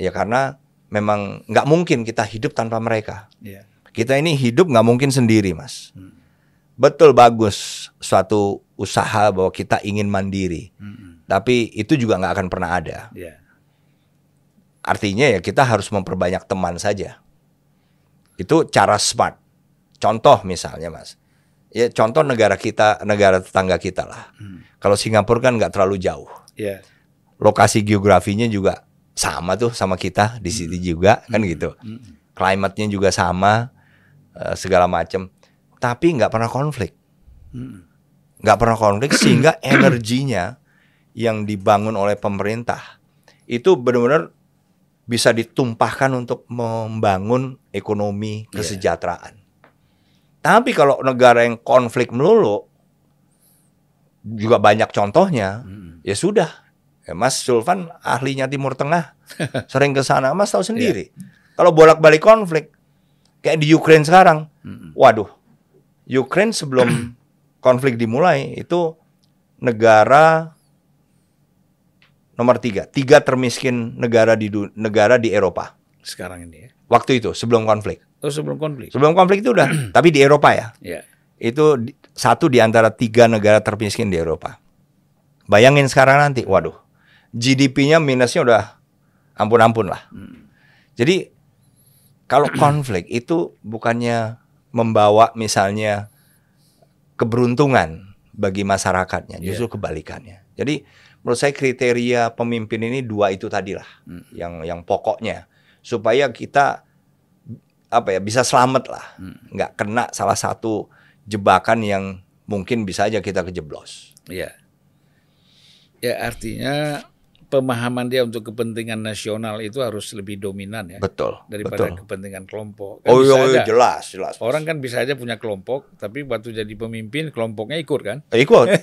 Ya karena memang nggak mungkin kita hidup tanpa mereka. Ya. Kita ini hidup nggak mungkin sendiri, mas. Mm. Betul bagus suatu usaha bahwa kita ingin mandiri, Mm-mm. tapi itu juga nggak akan pernah ada. Ya. Artinya ya kita harus memperbanyak teman saja. Itu cara smart. Contoh misalnya, mas. Ya contoh negara kita, negara tetangga kita lah. Hmm. Kalau Singapura kan nggak terlalu jauh. Ya. lokasi geografinya juga sama tuh sama kita di sini juga kan gitu. Mm-mm. Klimatnya juga sama eh, segala macam. Tapi nggak pernah konflik, Mm-mm. nggak pernah konflik sehingga energinya yang dibangun oleh pemerintah itu benar-benar bisa ditumpahkan untuk membangun ekonomi Iya. kesejahteraan. Tapi kalau negara yang konflik melulu juga banyak contohnya, Mm-mm. ya sudah. Ya, Mas Sulvan ahlinya Timur Tengah, sering ke sana. Mas tahu sendiri. Kalau bolak-balik konflik, kayak di Ukraine sekarang, Mm-mm. waduh, Ukraine sebelum konflik dimulai itu negara nomor tiga, tiga termiskin negara di negara di Eropa. Sekarang ini ya. Waktu itu sebelum konflik, Oh sebelum konflik. sebelum konflik itu udah, tapi di Eropa ya, Ya. itu satu di antara tiga negara termiskin di Eropa. Bayangin sekarang nanti, waduh, GDP-nya minusnya udah ampun-ampun lah. Mm. Jadi kalau konflik itu bukannya membawa misalnya keberuntungan bagi masyarakatnya, Iya. justru kebalikannya. Jadi menurut saya kriteria pemimpin ini dua itu tadi lah, Mm. yang yang pokoknya supaya kita apa ya bisa selamat lah, Mm. nggak kena salah satu jebakan yang mungkin bisa aja kita kejeblos. Ya. Ya artinya pemahaman dia untuk kepentingan nasional itu harus lebih dominan ya Betul, daripada betul. kepentingan kelompok. Kan Oh iya, iya, jelas, jelas. Orang kan bisa aja punya kelompok, tapi waktu jadi pemimpin kelompoknya ikut kan. Eh, ikut.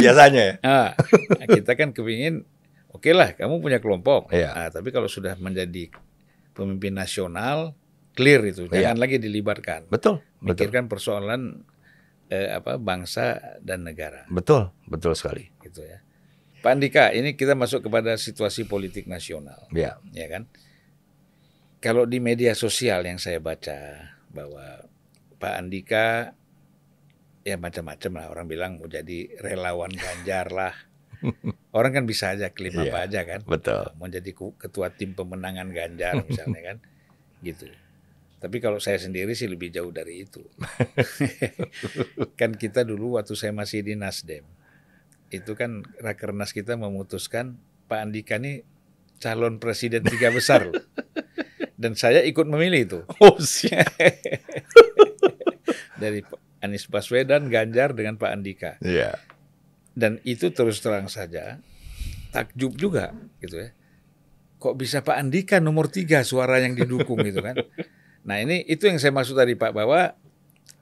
Biasanya ya. Ah, nah, kita kan kepingin, oke lah kamu punya kelompok. Iya. Ah, tapi kalau sudah menjadi pemimpin nasional, clear itu, Iya. jangan lagi dilibatkan. Betul, betul. Pikirkan persoalan eh, apa bangsa dan negara, Betul, betul sekali. gitu ya. Pak Andika, ini kita masuk kepada situasi politik nasional, Ya, ya kan? Kalau di media sosial yang saya baca bahwa Pak Andika ya macam-macam lah orang bilang mau jadi relawan Ganjar lah. Orang kan bisa aja klaim Iya. apa aja kan. betul. Mau jadi ketua tim pemenangan Ganjar misalnya kan. Gitu. Tapi kalau saya sendiri sih lebih jauh dari itu. kan kita dulu waktu saya masih di Nasdem. Itu kan rakernas kita memutuskan Pak Andika ini calon presiden tiga besar loh. Dan saya ikut memilih itu. Oh. Dari Anies Baswedan, Ganjar dengan Pak Andika. kok bisa Pak Andika nomor tiga suara yang didukung gitu kan. Nah ini itu yang saya maksud tadi Pak bahwa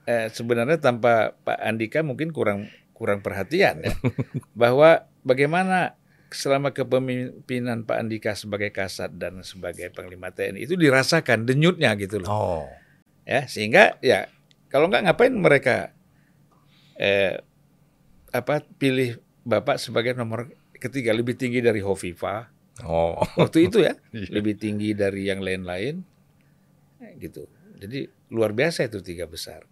eh, sebenarnya tanpa Pak Andika mungkin kurang kurang perhatian ya bahwa bagaimana selama kepemimpinan Pak Andika sebagai Kasat dan sebagai Panglima TNI itu dirasakan denyutnya gitu loh. Oh. Ya, sehingga ya kalau nggak ngapain mereka eh, apa pilih Bapak sebagai nomor ketiga lebih tinggi dari Hovifa Oh. waktu itu ya Iya. lebih tinggi dari yang lain-lain gitu. Jadi luar biasa itu tiga besar.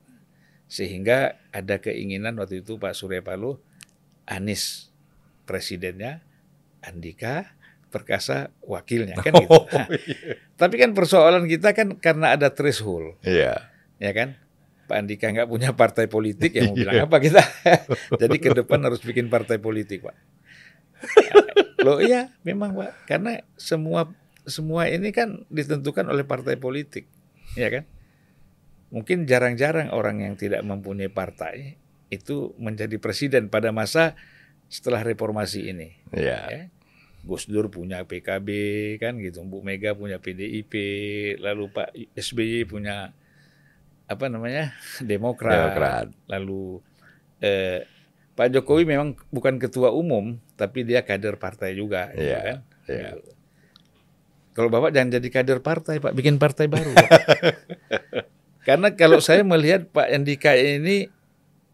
Sehingga ada keinginan waktu itu Pak Surya Paloh Anies presidennya, Andika Perkasa wakilnya kan gitu. Oh, Nah, tapi kan persoalan kita kan karena ada threshold, Iya. ya kan? Pak Andika nggak punya partai politik, ya mau Iya. bilang apa kita? Jadi ke depan harus bikin partai politik, Pak. Loh iya, memang Pak. Karena semua semua ini kan ditentukan oleh partai politik, ya kan? Mungkin jarang-jarang orang yang tidak mempunyai partai itu menjadi presiden pada masa setelah reformasi ini. Iya. Ya. Gus Dur punya PKB kan gitu, Bu Mega punya PDIP, lalu Pak SBY punya apa namanya Demokrat, Demokrat. lalu eh, Pak Jokowi memang bukan ketua umum, tapi dia kader partai juga, gitu Iya, kan? iya. Gitu. Kalau bapak jangan jadi kader partai, Pak, bikin partai baru. Pak. Karena kalau saya melihat Pak Andika ini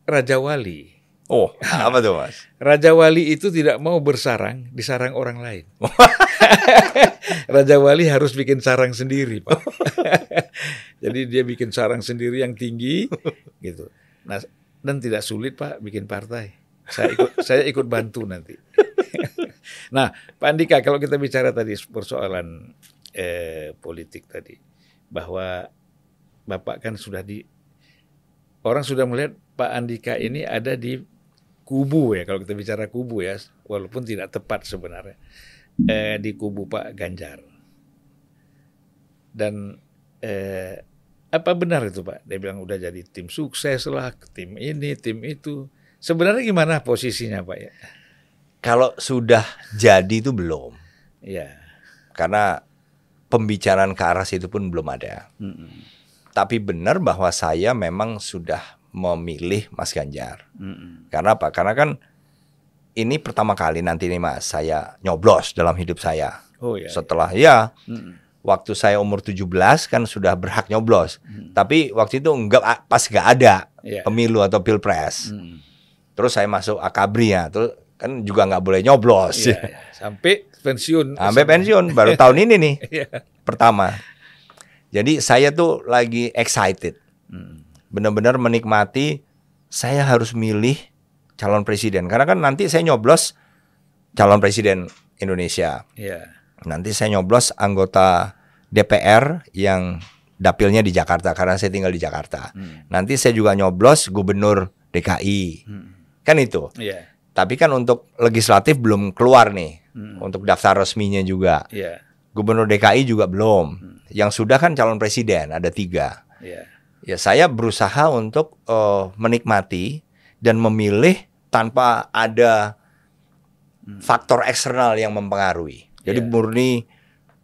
raja wali. Oh, apa tuh Mas? Raja Wali itu tidak mau bersarang di sarang orang lain. Raja Wali harus bikin sarang sendiri, Pak. Jadi dia bikin sarang sendiri yang tinggi, gitu. Nah, dan tidak sulit, Pak, bikin partai. Saya ikut, saya ikut bantu nanti. nah, Pak Andika, kalau kita bicara tadi persoalan eh, politik tadi, bahwa Bapak kan sudah di orang sudah melihat Pak Andika ini ada di kubu ya kalau kita bicara kubu ya walaupun tidak tepat sebenarnya eh, di kubu Pak Ganjar dan eh, apa benar itu Pak dia bilang udah jadi tim sukses lah tim ini tim itu sebenarnya gimana posisinya Pak ya Kalau sudah jadi itu belum. ya Karena pembicaraan ke arah situ pun belum ada. Mm-mm. Tapi benar bahwa saya memang sudah memilih Mas Ganjar. Mm-mm. Karena apa? Karena kan ini pertama kali nanti nih Mas saya nyoblos dalam hidup saya. oh ya Setelah ya Mm-mm. Waktu saya umur 17 kan sudah berhak nyoblos. Mm. Tapi waktu itu enggak pas enggak ada ya pemilu atau pilpres. Mm. Terus saya masuk akabri ya. Terus kan juga nggak boleh nyoblos. Iya, iya. sampai pensiun Sampai pensiun baru tahun ini nih Iya. pertama. Jadi saya tuh lagi excited. Mm. Benar-benar menikmati saya harus milih calon presiden karena kan nanti saya nyoblos calon presiden Indonesia. Iya. Nanti saya nyoblos anggota DPR yang dapilnya di Jakarta karena saya tinggal di Jakarta. Mm. Nanti saya juga nyoblos gubernur DKI. Mm. Kan itu. Iya. Tapi kan untuk legislatif belum keluar nih. Mm. Untuk daftar resminya juga. Iya. Gubernur DKI juga belum. Yang sudah kan calon presiden ada tiga. Iya. Ya saya berusaha untuk eh, menikmati dan memilih tanpa ada faktor eksternal yang mempengaruhi. Jadi Iya. murni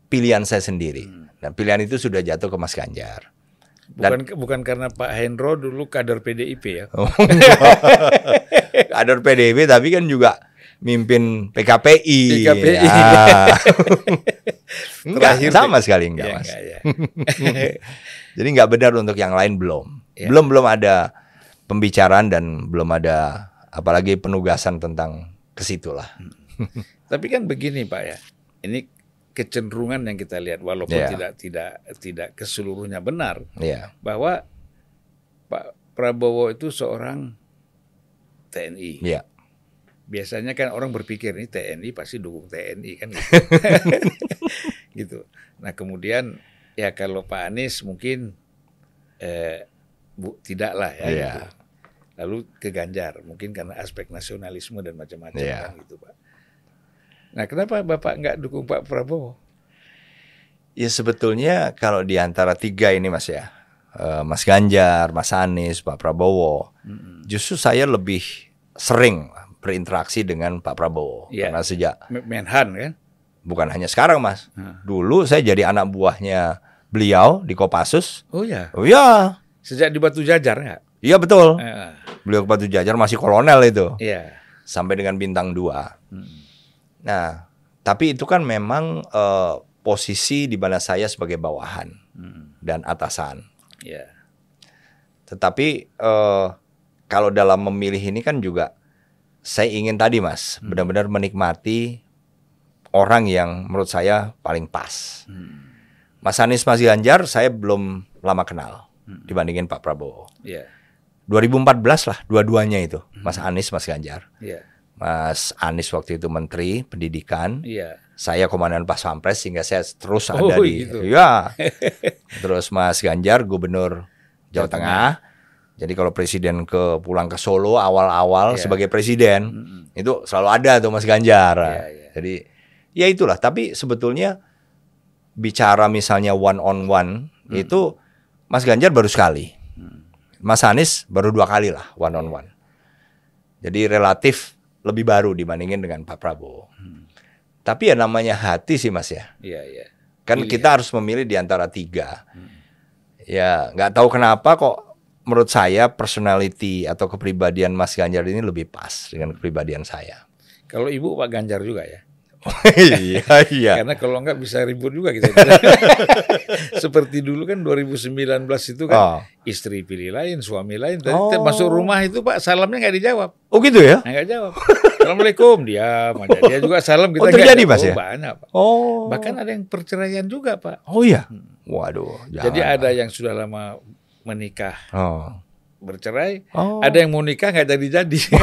pilihan saya sendiri. Dan pilihan itu sudah jatuh ke Mas Ganjar. Bukan bukan karena Pak Hendro dulu kader PDIP ya. Oh, Kader PDB tapi kan juga mimpin PKPI. PKPI. Ah. enggak, Terakhir sama sekali enggak, Iya, Mas. enggak, ya. Jadi nggak benar untuk yang lain belum. Ya. Belum belum ada pembicaraan dan belum ada apalagi penugasan tentang ke situ lah. Tapi kan begini Pak ya, ini kecenderungan yang kita lihat walaupun Ya. tidak tidak tidak ke seluruhnya benar Iya. bahwa Pak Prabowo itu seorang TNI. Iya. Biasanya kan orang berpikir ini TNI pasti dukung TNI kan gitu. gitu. Nah kemudian ya kalau Pak Anies mungkin eh, bu, tidak lah ya. Iya. gitu. Lalu ke Ganjar mungkin karena aspek nasionalisme dan macam-macam Iya. kan gitu Pak. Nah kenapa Bapak nggak dukung Pak Prabowo? Ya sebetulnya kalau di antara tiga ini Mas ya, eh, Mas Ganjar, Mas Anies, Pak Prabowo, justru saya lebih sering berinteraksi dengan Pak Prabowo Iya. karena sejak Menhan kan? bukan hanya sekarang mas. Hah. Dulu saya jadi anak buahnya beliau di Kopassus. Oh ya, Oh iya, sejak di Batu Jajar nggak? iya betul. Eh, Beliau ke Batu Jajar masih kolonel itu. Iya. Sampai dengan bintang 2. Hmm. Nah, tapi itu kan memang eh, posisi di mana saya sebagai bawahan Hmm. dan atasan. Iya. Tetapi eh, kalau dalam memilih ini kan juga saya ingin tadi Mas, Hmm. benar-benar menikmati orang yang menurut saya paling pas. Hmm. Mas Anies Mas Ganjar saya belum lama kenal Hmm. dibandingin Pak Prabowo. Iya. 2014 lah dua-duanya itu, Hmm. Mas Anies Mas Ganjar. Iya. Mas Anies waktu itu menteri pendidikan, Iya. saya komandan pas pampres sehingga saya terus Oh, ada di gitu. ya terus Mas Ganjar gubernur Jawa Jawa Tengah jadi kalau presiden ke pulang ke Solo awal-awal Iya. sebagai presiden Mm-mm. itu selalu ada tuh Mas Ganjar Iya, iya. jadi ya itulah tapi sebetulnya bicara misalnya one on one itu Mas Ganjar baru sekali Hmm. Mas Anies baru dua kali lah one on one jadi relatif lebih baru dibandingin dengan Pak Prabowo Hmm. tapi ya namanya hati sih Mas ya Iya. Iya. kan Pilihan. kita harus memilih di antara tiga. Hmm. Ya nggak tahu kenapa kok menurut saya personality atau kepribadian Mas Ganjar ini lebih pas dengan kepribadian saya. Kalau ibu Pak Ganjar juga ya. Iya iya. Karena kalau enggak bisa ribut juga kita. Seperti dulu kan 2019 itu kan Oh. istri pilih lain, suami lain. Tadi Oh. masuk rumah itu Pak salamnya nggak dijawab. oh gitu ya? Nggak jawab. Assalamualaikum, aja. Dia juga salam kita Oh, terjadi. Mas, ya? Oh, Banyak, Pak. Oh. Bahkan ada yang perceraian juga, Pak. Oh iya. Waduh. Jadi jangan. ada yang sudah lama menikah Oh. bercerai, Oh. ada yang mau nikah nggak jadi-jadi.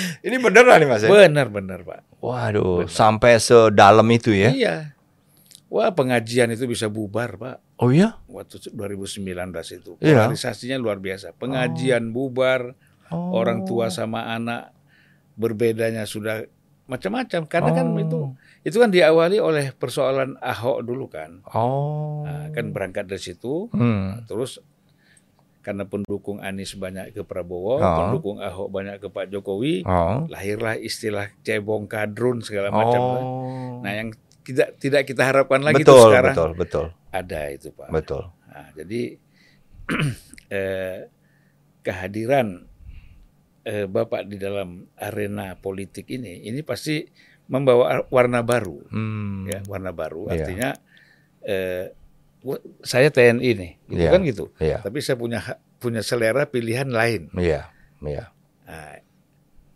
Ini beneran nih Mas ya? Benar-benar, Pak. Waduh, sampai sedalam itu ya? Iya. Wah, pengajian itu bisa bubar, Pak. Oh iya? Waktu 2019 itu. Iya. Polarisasinya luar biasa. Pengajian bubar, Oh. orang tua sama anak berbedanya sudah macam-macam karena kan Oh. itu itu kan diawali oleh persoalan Ahok dulu kan. Oh. Nah, kan berangkat dari situ Hmm. terus karena pendukung Anies banyak ke Prabowo, Oh. pendukung Ahok banyak ke Pak Jokowi, Oh. lahirlah istilah cebong kadrun segala macam. Oh. Nah, yang tidak tidak kita harapkan lagi itu betul, sekarang betul, betul, ada itu, Pak. betul. Nah, jadi eh, kehadiran eh, Bapak di dalam arena politik ini, ini pasti membawa warna baru, Hmm. ya warna baru. Iya. Artinya eh, gua- saya TNI nih, gitu Iya. kan gitu. Iya. Tapi saya punya punya selera pilihan lain. Iya, iya, Nah,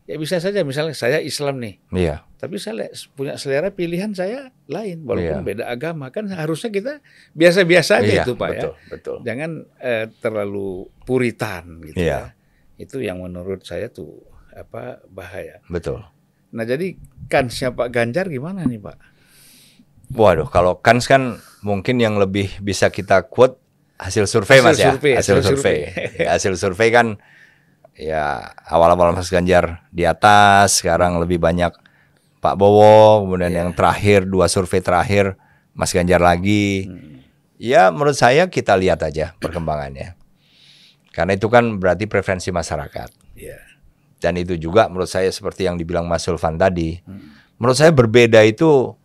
ya bisa saja misalnya saya Islam nih, iya, tapi saya punya selera pilihan saya lain, walaupun Iya. beda agama kan harusnya kita biasa-biasa aja iya, itu pak ya. betul, betul. jangan eh, terlalu puritan gitu Iya. ya. Itu yang menurut saya tuh apa bahaya. Betul. Nah jadi kansnya Pak Ganjar gimana nih Pak? Waduh, kalau kans kan mungkin yang lebih bisa kita quote hasil survei Hasil mas ya, survei, hasil hasil survei. survei. Ya, hasil survei kan ya awal-awal Mas Ganjar di atas, sekarang lebih banyak Pak Bowo, kemudian Iya. yang terakhir dua survei terakhir Mas Ganjar lagi. Hmm. Ya menurut saya kita lihat aja perkembangannya. Karena itu kan berarti preferensi masyarakat. Ya, Dan itu juga menurut saya seperti yang dibilang Mas Sulvan tadi. Hmm. Menurut saya berbeda itu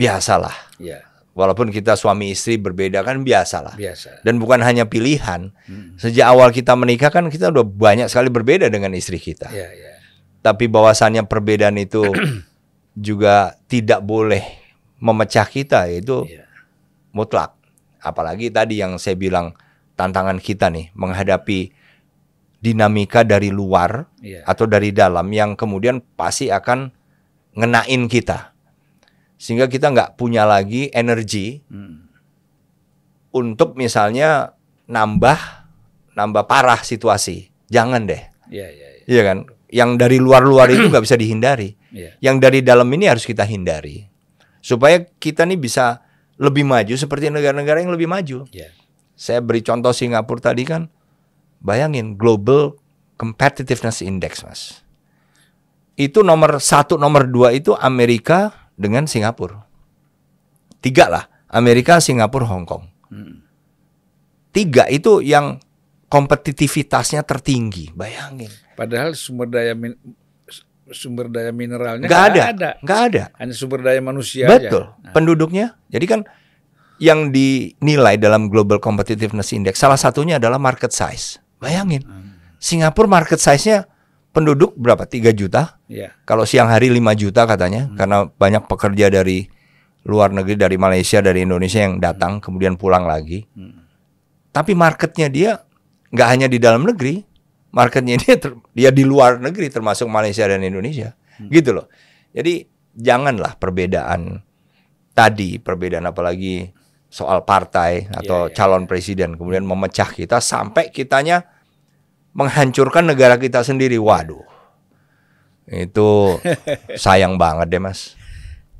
biasalah. ya Walaupun kita suami istri berbeda kan biasalah. biasa. Dan bukan hanya pilihan. Hmm. Sejak awal kita menikah kan kita udah banyak sekali berbeda dengan istri kita. Ya ya. Tapi bahwasannya perbedaan itu juga tidak boleh memecah kita itu ya. mutlak. Apalagi tadi yang saya bilang tantangan kita nih menghadapi dinamika dari luar ya. atau dari dalam yang kemudian pasti akan ngenain kita. Sehingga kita nggak punya lagi energi Hmm. untuk misalnya nambah nambah parah situasi. Jangan deh. Ya ya ya. Iya kan? Yang dari luar-luar itu nggak bisa dihindari. ya. Yang dari dalam ini harus kita hindari. Supaya kita nih bisa lebih maju seperti negara-negara yang lebih maju. Ya. Saya beri contoh Singapura tadi kan. Bayangin Global Competitiveness Index, Mas. Itu nomor satu, nomor dua itu Amerika dengan Singapura. Tiga lah, Amerika, Singapura, Hong Kong. Hmm. Tiga itu yang kompetitivitasnya tertinggi. Bayangin. Padahal sumber daya min- sumber daya mineralnya Nggak ada. ada. Nggak ada. Hanya sumber daya manusia Betul. aja. Nah, Penduduknya. Jadi kan yang dinilai dalam Global Competitiveness Index salah satunya adalah market size. Bayangin. Hmm. Singapura market size-nya penduduk berapa? 3 juta. ya. Kalau siang hari 5 juta katanya karena banyak pekerja dari luar negeri dari Malaysia, dari Indonesia yang datang kemudian pulang lagi. Hmm. Tapi marketnya dia nggak hanya di dalam negeri, marketnya dia ter- dia di luar negeri termasuk Malaysia dan Indonesia, gitu loh. Jadi janganlah perbedaan tadi, perbedaan apalagi soal partai atau Iya, iya. calon presiden kemudian memecah kita sampai kitanya menghancurkan negara kita sendiri. Waduh, itu sayang banget deh mas.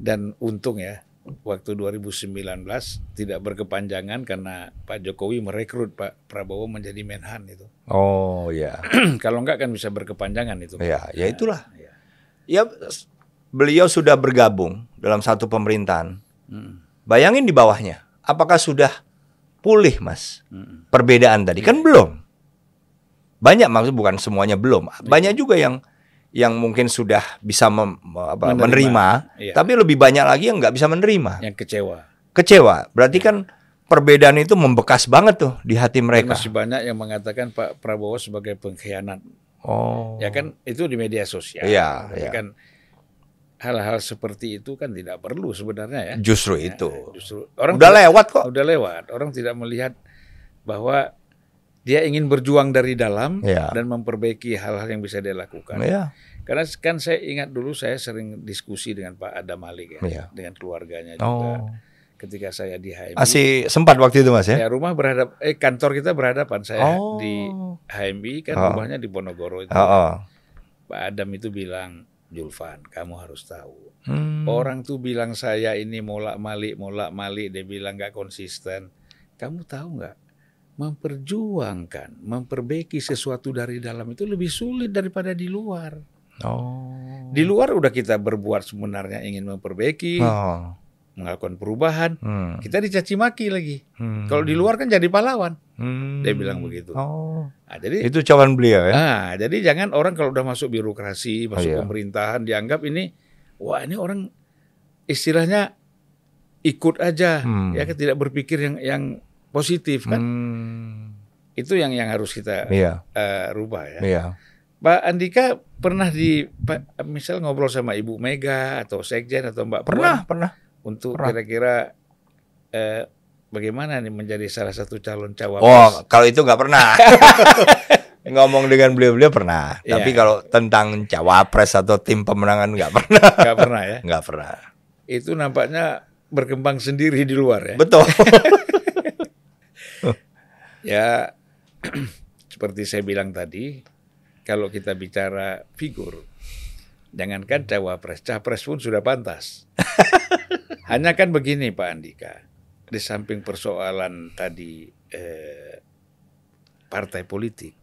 Dan untung ya, waktu 2019 tidak berkepanjangan karena Pak Jokowi merekrut Pak Prabowo menjadi Menhan itu. Oh ya, Kalau enggak kan bisa berkepanjangan itu. ya, ya itulah. Ya. Ya, beliau sudah bergabung dalam satu pemerintahan. Mm, Bayangin di bawahnya, apakah sudah pulih, Mas? mm, Perbedaan tadi kan belum. Banyak maksud bukan semuanya belum. Banyak juga yang yang mungkin sudah bisa mem- apa, Menerima. menerima, Iya. tapi lebih banyak lagi yang nggak bisa menerima. Yang kecewa. Kecewa. Berarti kan perbedaan itu membekas banget tuh di hati mereka. Masih banyak yang mengatakan Pak Prabowo sebagai pengkhianat. Oh. Ya kan itu di media sosial. Iya, iya. kan hal-hal seperti itu kan tidak perlu sebenarnya ya. Justru Ya, itu. Justru orang Udah tidak- lewat kok. udah lewat. Orang tidak melihat bahwa dia ingin berjuang dari dalam Iya. dan memperbaiki hal-hal yang bisa dia lakukan. Iya. Karena kan saya ingat dulu saya sering diskusi dengan Pak Adam Malik ya, Iya. dengan keluarganya juga. Oh. Ketika saya di HMI, Masih sempat waktu itu Mas ya? ya rumah berhadap, eh kantor kita berhadapan. Saya Oh. di HMI kan Oh. rumahnya di Ponorogo itu. Oh, oh. Pak Adam itu bilang, Julfan, kamu harus tahu. Hmm. Orang tuh bilang saya ini molak malik, molak malik, dia bilang nggak konsisten. Kamu tahu nggak? Memperjuangkan, memperbaiki sesuatu dari dalam itu lebih sulit daripada di luar. Oh. Di luar udah kita berbuat sebenarnya ingin memperbaiki, Oh. melakukan perubahan. Hmm. Kita dicaci maki lagi. Hmm. Kalau di luar kan jadi pahlawan. Hmm. Dia bilang begitu. Oh. Nah, jadi Itu ucapan beliau ya? Nah, jadi jangan orang kalau udah masuk birokrasi, masuk iya. pemerintahan dianggap ini wah ini orang istilahnya ikut aja Hmm. ya tidak berpikir yang yang positif kan. Hmm. Itu yang yang harus kita Iya, eh, rubah ya. iya. Pak Andika pernah di Pak- misal ngobrol sama Ibu Mega atau Sekjen atau Mbak Puan Pernah, pernah. untuk pernah. kira-kira eh, bagaimana nih menjadi salah satu calon Oh, cawapres. kalau itu nggak pernah. Ngomong dengan beliau-beliau pernah. Iya. Tapi kalau tentang cawapres atau tim pemenangan nggak pernah. Nggak pernah ya. Nggak pernah. Itu nampaknya berkembang sendiri di luar ya. Betul. Ya, seperti saya bilang tadi, kalau kita bicara figur, jangankan cawapres, capres pun sudah pantas. Hanya kan begini Pak Andika, di samping persoalan tadi eh, partai politik,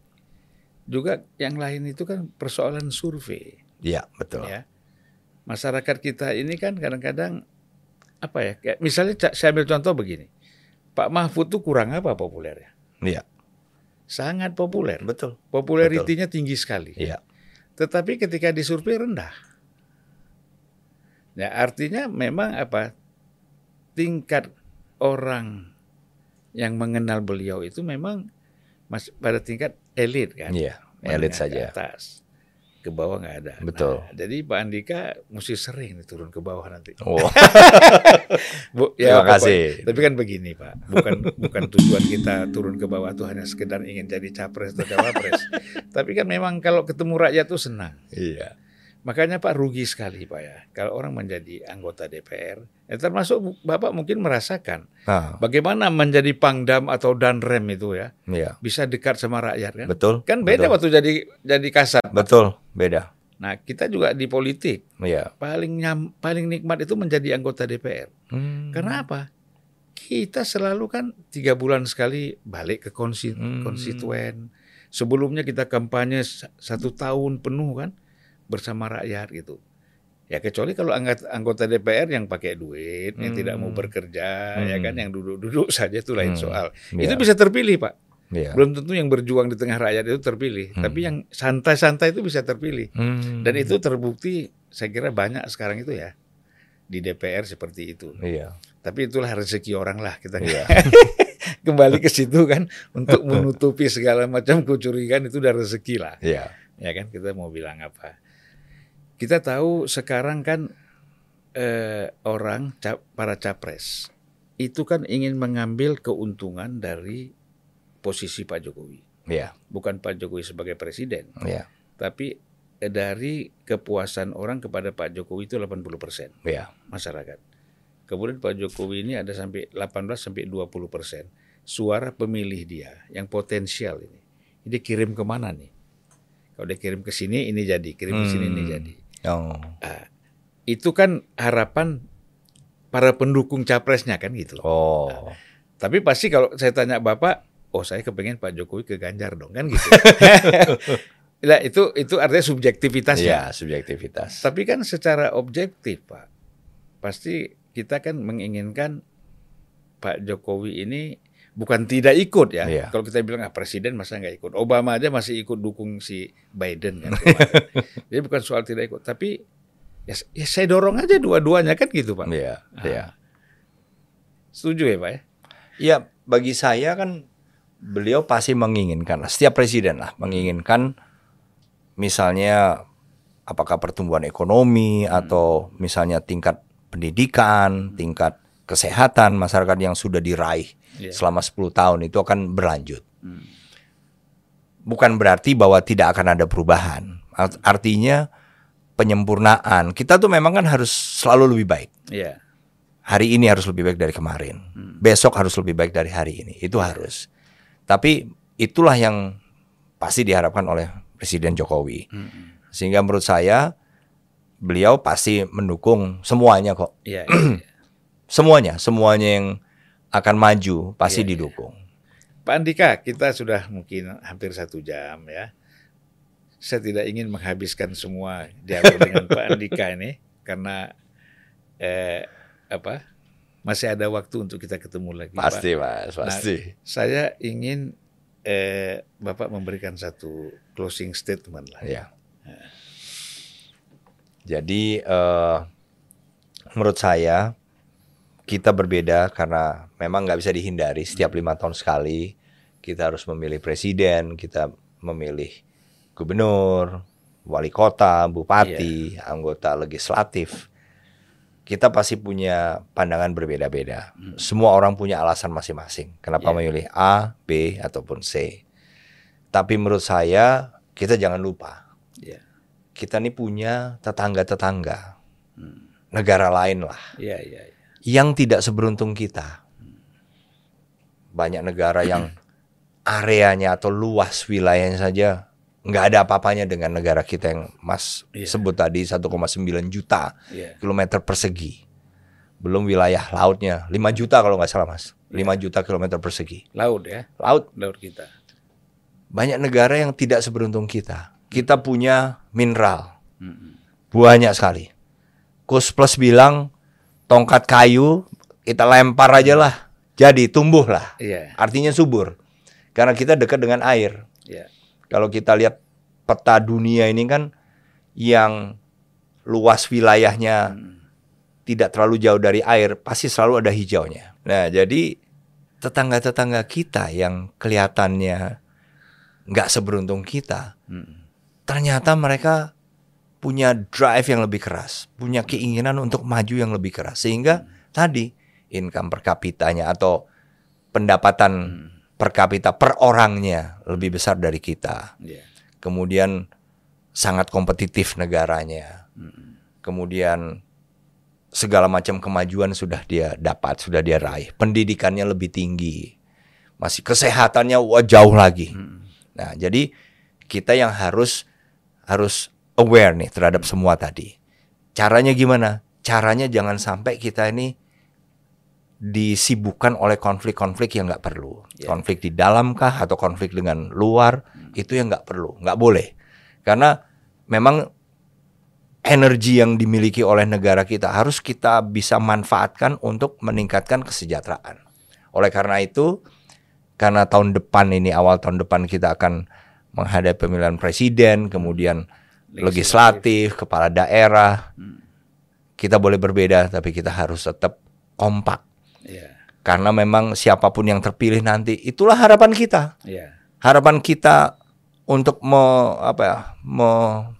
juga yang lain itu kan persoalan survei. Iya, betul. Ya, masyarakat kita ini kan kadang-kadang apa ya? Kayak misalnya saya ambil contoh begini, Pak Mahfud tuh kurang apa populernya? Iya, Sangat populer. betul. Popularitinya tinggi sekali. Iya. Tetapi ketika disurvei rendah. Ya, artinya memang apa? Tingkat orang yang mengenal beliau itu memang masih pada tingkat elit kan. Iya, elit saja. atas. Ke bawah nggak ada. Betul. Nah, jadi Pak Andika mesti sering nih turun ke bawah nanti. Oh, Bu, Terima pokoknya- kasih. Tapi kan begini Pak, bukan bukan tujuan kita turun ke bawah tuh hanya sekedar ingin jadi capres atau cawapres. Tapi kan memang kalau ketemu rakyat tuh senang. iya. Makanya Pak rugi sekali Pak ya, kalau orang menjadi anggota DPR. Ya, termasuk Bapak mungkin merasakan Nah, bagaimana menjadi pangdam atau danrem itu ya iya. bisa dekat sama rakyat kan. Betul. Kan beda betul. waktu jadi jadi kasat. Betul, beda. Nah kita juga di politik Iya. paling nyam, paling nikmat itu menjadi anggota DPR. Hmm. Karena apa? Kita selalu kan tiga bulan sekali balik ke Hmm. konstituen. Sebelumnya kita kampanye sa- satu tahun penuh kan bersama rakyat gitu. Ya kecuali kalau anggota, DPR yang pakai duit, yang tidak mau Hmm. bekerja, Hmm. ya kan, yang duduk-duduk saja itu lain Hmm. soal. Iya. Itu bisa terpilih pak. Iya. Belum tentu yang berjuang di tengah rakyat itu terpilih, Hmm. tapi yang santai-santai itu bisa terpilih. Hmm. Dan itu terbukti saya kira banyak sekarang itu ya di DPR seperti itu. Iya. Tapi itulah rezeki orang lah kita Iya. kembali ke situ kan untuk menutupi segala macam kecurigaan itu udah rezeki lah. Iya. Ya kan kita mau bilang apa? Kita tahu sekarang kan eh, orang cap- para capres itu kan ingin mengambil keuntungan dari posisi Pak Jokowi. Iya. Bukan Pak Jokowi sebagai presiden, Iya. tapi eh, dari kepuasan orang kepada Pak Jokowi itu 80% Iya. masyarakat. Kemudian Pak Jokowi ini ada sampai 18 sampai 20 persen suara pemilih dia yang potensial ini. Dia kirim ke mana nih? Kalau dia kirim ke sini ini jadi, kirim ke sini ini Hmm. jadi. Oh. Itu kan harapan para pendukung capresnya kan gitu. Oh. Tapi pasti kalau saya tanya Bapak, oh saya kepengen Pak Jokowi ke Ganjar dong kan gitu. Nah, itu itu artinya subjektivitasnya. Iya, subjektivitas. Tapi kan secara objektif, Pak, pasti kita kan menginginkan Pak Jokowi ini bukan tidak ikut ya. Iya. Kalau kita bilang ah presiden masa nggak ikut, Obama aja masih ikut dukung si Biden kan. Jadi bukan soal tidak ikut, tapi ya, ya saya dorong aja dua-duanya kan gitu, Pak. Iya, Ah. iya. Setuju ya, Pak ya? Iya, bagi saya kan beliau pasti menginginkan setiap presiden lah menginginkan misalnya apakah pertumbuhan ekonomi atau misalnya tingkat pendidikan, tingkat kesehatan masyarakat yang sudah diraih Iya. selama 10 tahun itu akan berlanjut. Hmm. Bukan berarti bahwa tidak akan ada perubahan. Art- Artinya penyempurnaan. Kita tuh memang kan harus selalu lebih baik. Iya. hari ini harus lebih baik dari kemarin. Besok harus lebih baik dari hari ini. Itu harus. Tapi itulah yang pasti diharapkan oleh Presiden Jokowi. Hmm. Sehingga menurut saya beliau pasti mendukung semuanya kok. Iya. iya. Semuanya, semuanya yang akan maju pasti Iya, iya. didukung. Pak Andika, kita sudah mungkin hampir satu jam ya. Saya tidak ingin menghabiskan semua dialog dengan Pak Andika ini karena eh, apa masih ada waktu untuk kita ketemu lagi. Pak. Pasti, Mas, pasti. Saya ingin eh, Bapak memberikan satu closing statement lah. Ya. Jadi eh, menurut saya kita berbeda karena memang nggak bisa dihindari setiap lima tahun sekali kita harus memilih presiden, kita memilih gubernur, wali kota, bupati, anggota legislatif. Kita pasti punya pandangan berbeda-beda. Semua orang punya alasan masing-masing. Kenapa Iya. memilih A, B ataupun C. Tapi menurut saya kita jangan lupa Iya. kita ini punya tetangga-tetangga negara lain lah Iya, iya, iya. yang tidak seberuntung kita. Banyak negara yang areanya atau luas wilayahnya saja nggak ada apa-apanya dengan negara kita yang Mas Iya. sebut tadi 1,9 juta Iya. kilometer persegi. Belum wilayah lautnya 5 juta kalau nggak salah Mas. 5 juta kilometer persegi. Laut ya, Laut laut kita. banyak negara yang tidak seberuntung kita. Kita punya mineral Mm-mm. banyak sekali. Kus Plus bilang tongkat kayu kita lempar aja lah, jadi tumbuh lah. Iya, Artinya subur. Karena kita dekat dengan air. iya. Kalau kita lihat peta dunia ini kan yang luas wilayahnya Mm. tidak terlalu jauh dari air, pasti selalu ada hijaunya. Nah, jadi tetangga-tetangga kita yang kelihatannya nggak seberuntung kita, Mm. ternyata mereka punya drive yang lebih keras, punya keinginan untuk maju yang lebih keras, sehingga tadi income per kapitanya atau pendapatan Hmm. per kapita per orangnya lebih besar dari kita. Iya. Kemudian sangat kompetitif negaranya. Mm. Kemudian segala macam kemajuan sudah dia dapat, sudah dia raih. Pendidikannya lebih tinggi. Masih kesehatannya wah jauh lagi. Mm. Nah, jadi kita yang harus harus aware nih terhadap semua tadi. Caranya gimana? Caranya jangan sampai kita ini disibukkan oleh konflik-konflik yang nggak perlu. Ya. Konflik di dalam kah atau konflik dengan luar itu yang nggak perlu, nggak boleh. Karena memang energi yang dimiliki oleh negara kita harus kita bisa manfaatkan untuk meningkatkan kesejahteraan. Oleh karena itu, karena tahun depan ini awal tahun depan kita akan menghadapi pemilihan presiden, kemudian legislatif, kepala daerah. Kita boleh berbeda, tapi kita harus tetap kompak. Iya. Karena memang siapa pun yang terpilih nanti, itulah harapan kita. Iya. Harapan kita untuk me, apa ya, me-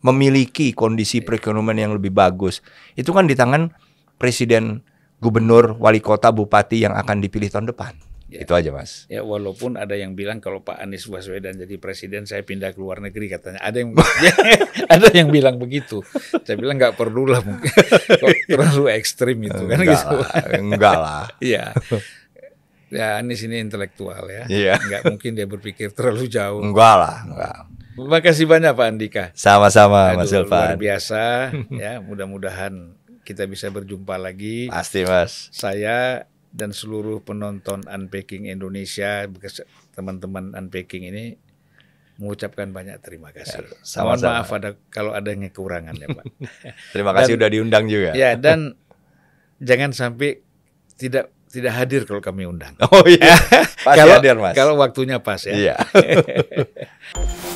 memiliki kondisi perekonomian yang lebih bagus. Itu kan di tangan presiden, gubernur, wali kota, bupati yang akan dipilih tahun depan. Ya. Itu aja, Mas. Ya walaupun ada yang bilang kalau Pak Anies Baswedan jadi presiden saya pindah ke luar negeri katanya. Ada yang ada yang bilang begitu. Saya bilang nggak perlu lah mungkin terlalu ekstrim itu kan enggak gitu. lah, enggak lah. Iya. Ya Anies ini intelektual ya. Iya. Nggak mungkin dia berpikir terlalu jauh. Enggak lah, enggak. Terima kasih banyak Pak Andika. Sama-sama, Mas Aduh, luar biasa ya. Mudah-mudahan kita bisa berjumpa lagi. Pasti, Mas. Saya dan seluruh penonton Unpacking Indonesia, teman-teman Unpacking ini mengucapkan banyak terima kasih. Ya, sama-sama. Mohon maaf ada kalau ada yang kekurangan ya Pak. Terima kasih Dan- udah diundang juga. ya dan jangan sampai tidak tidak hadir kalau kami undang. Oh iya. Pasti kalau, hadir, Mas. Kalau waktunya pas ya. Iya.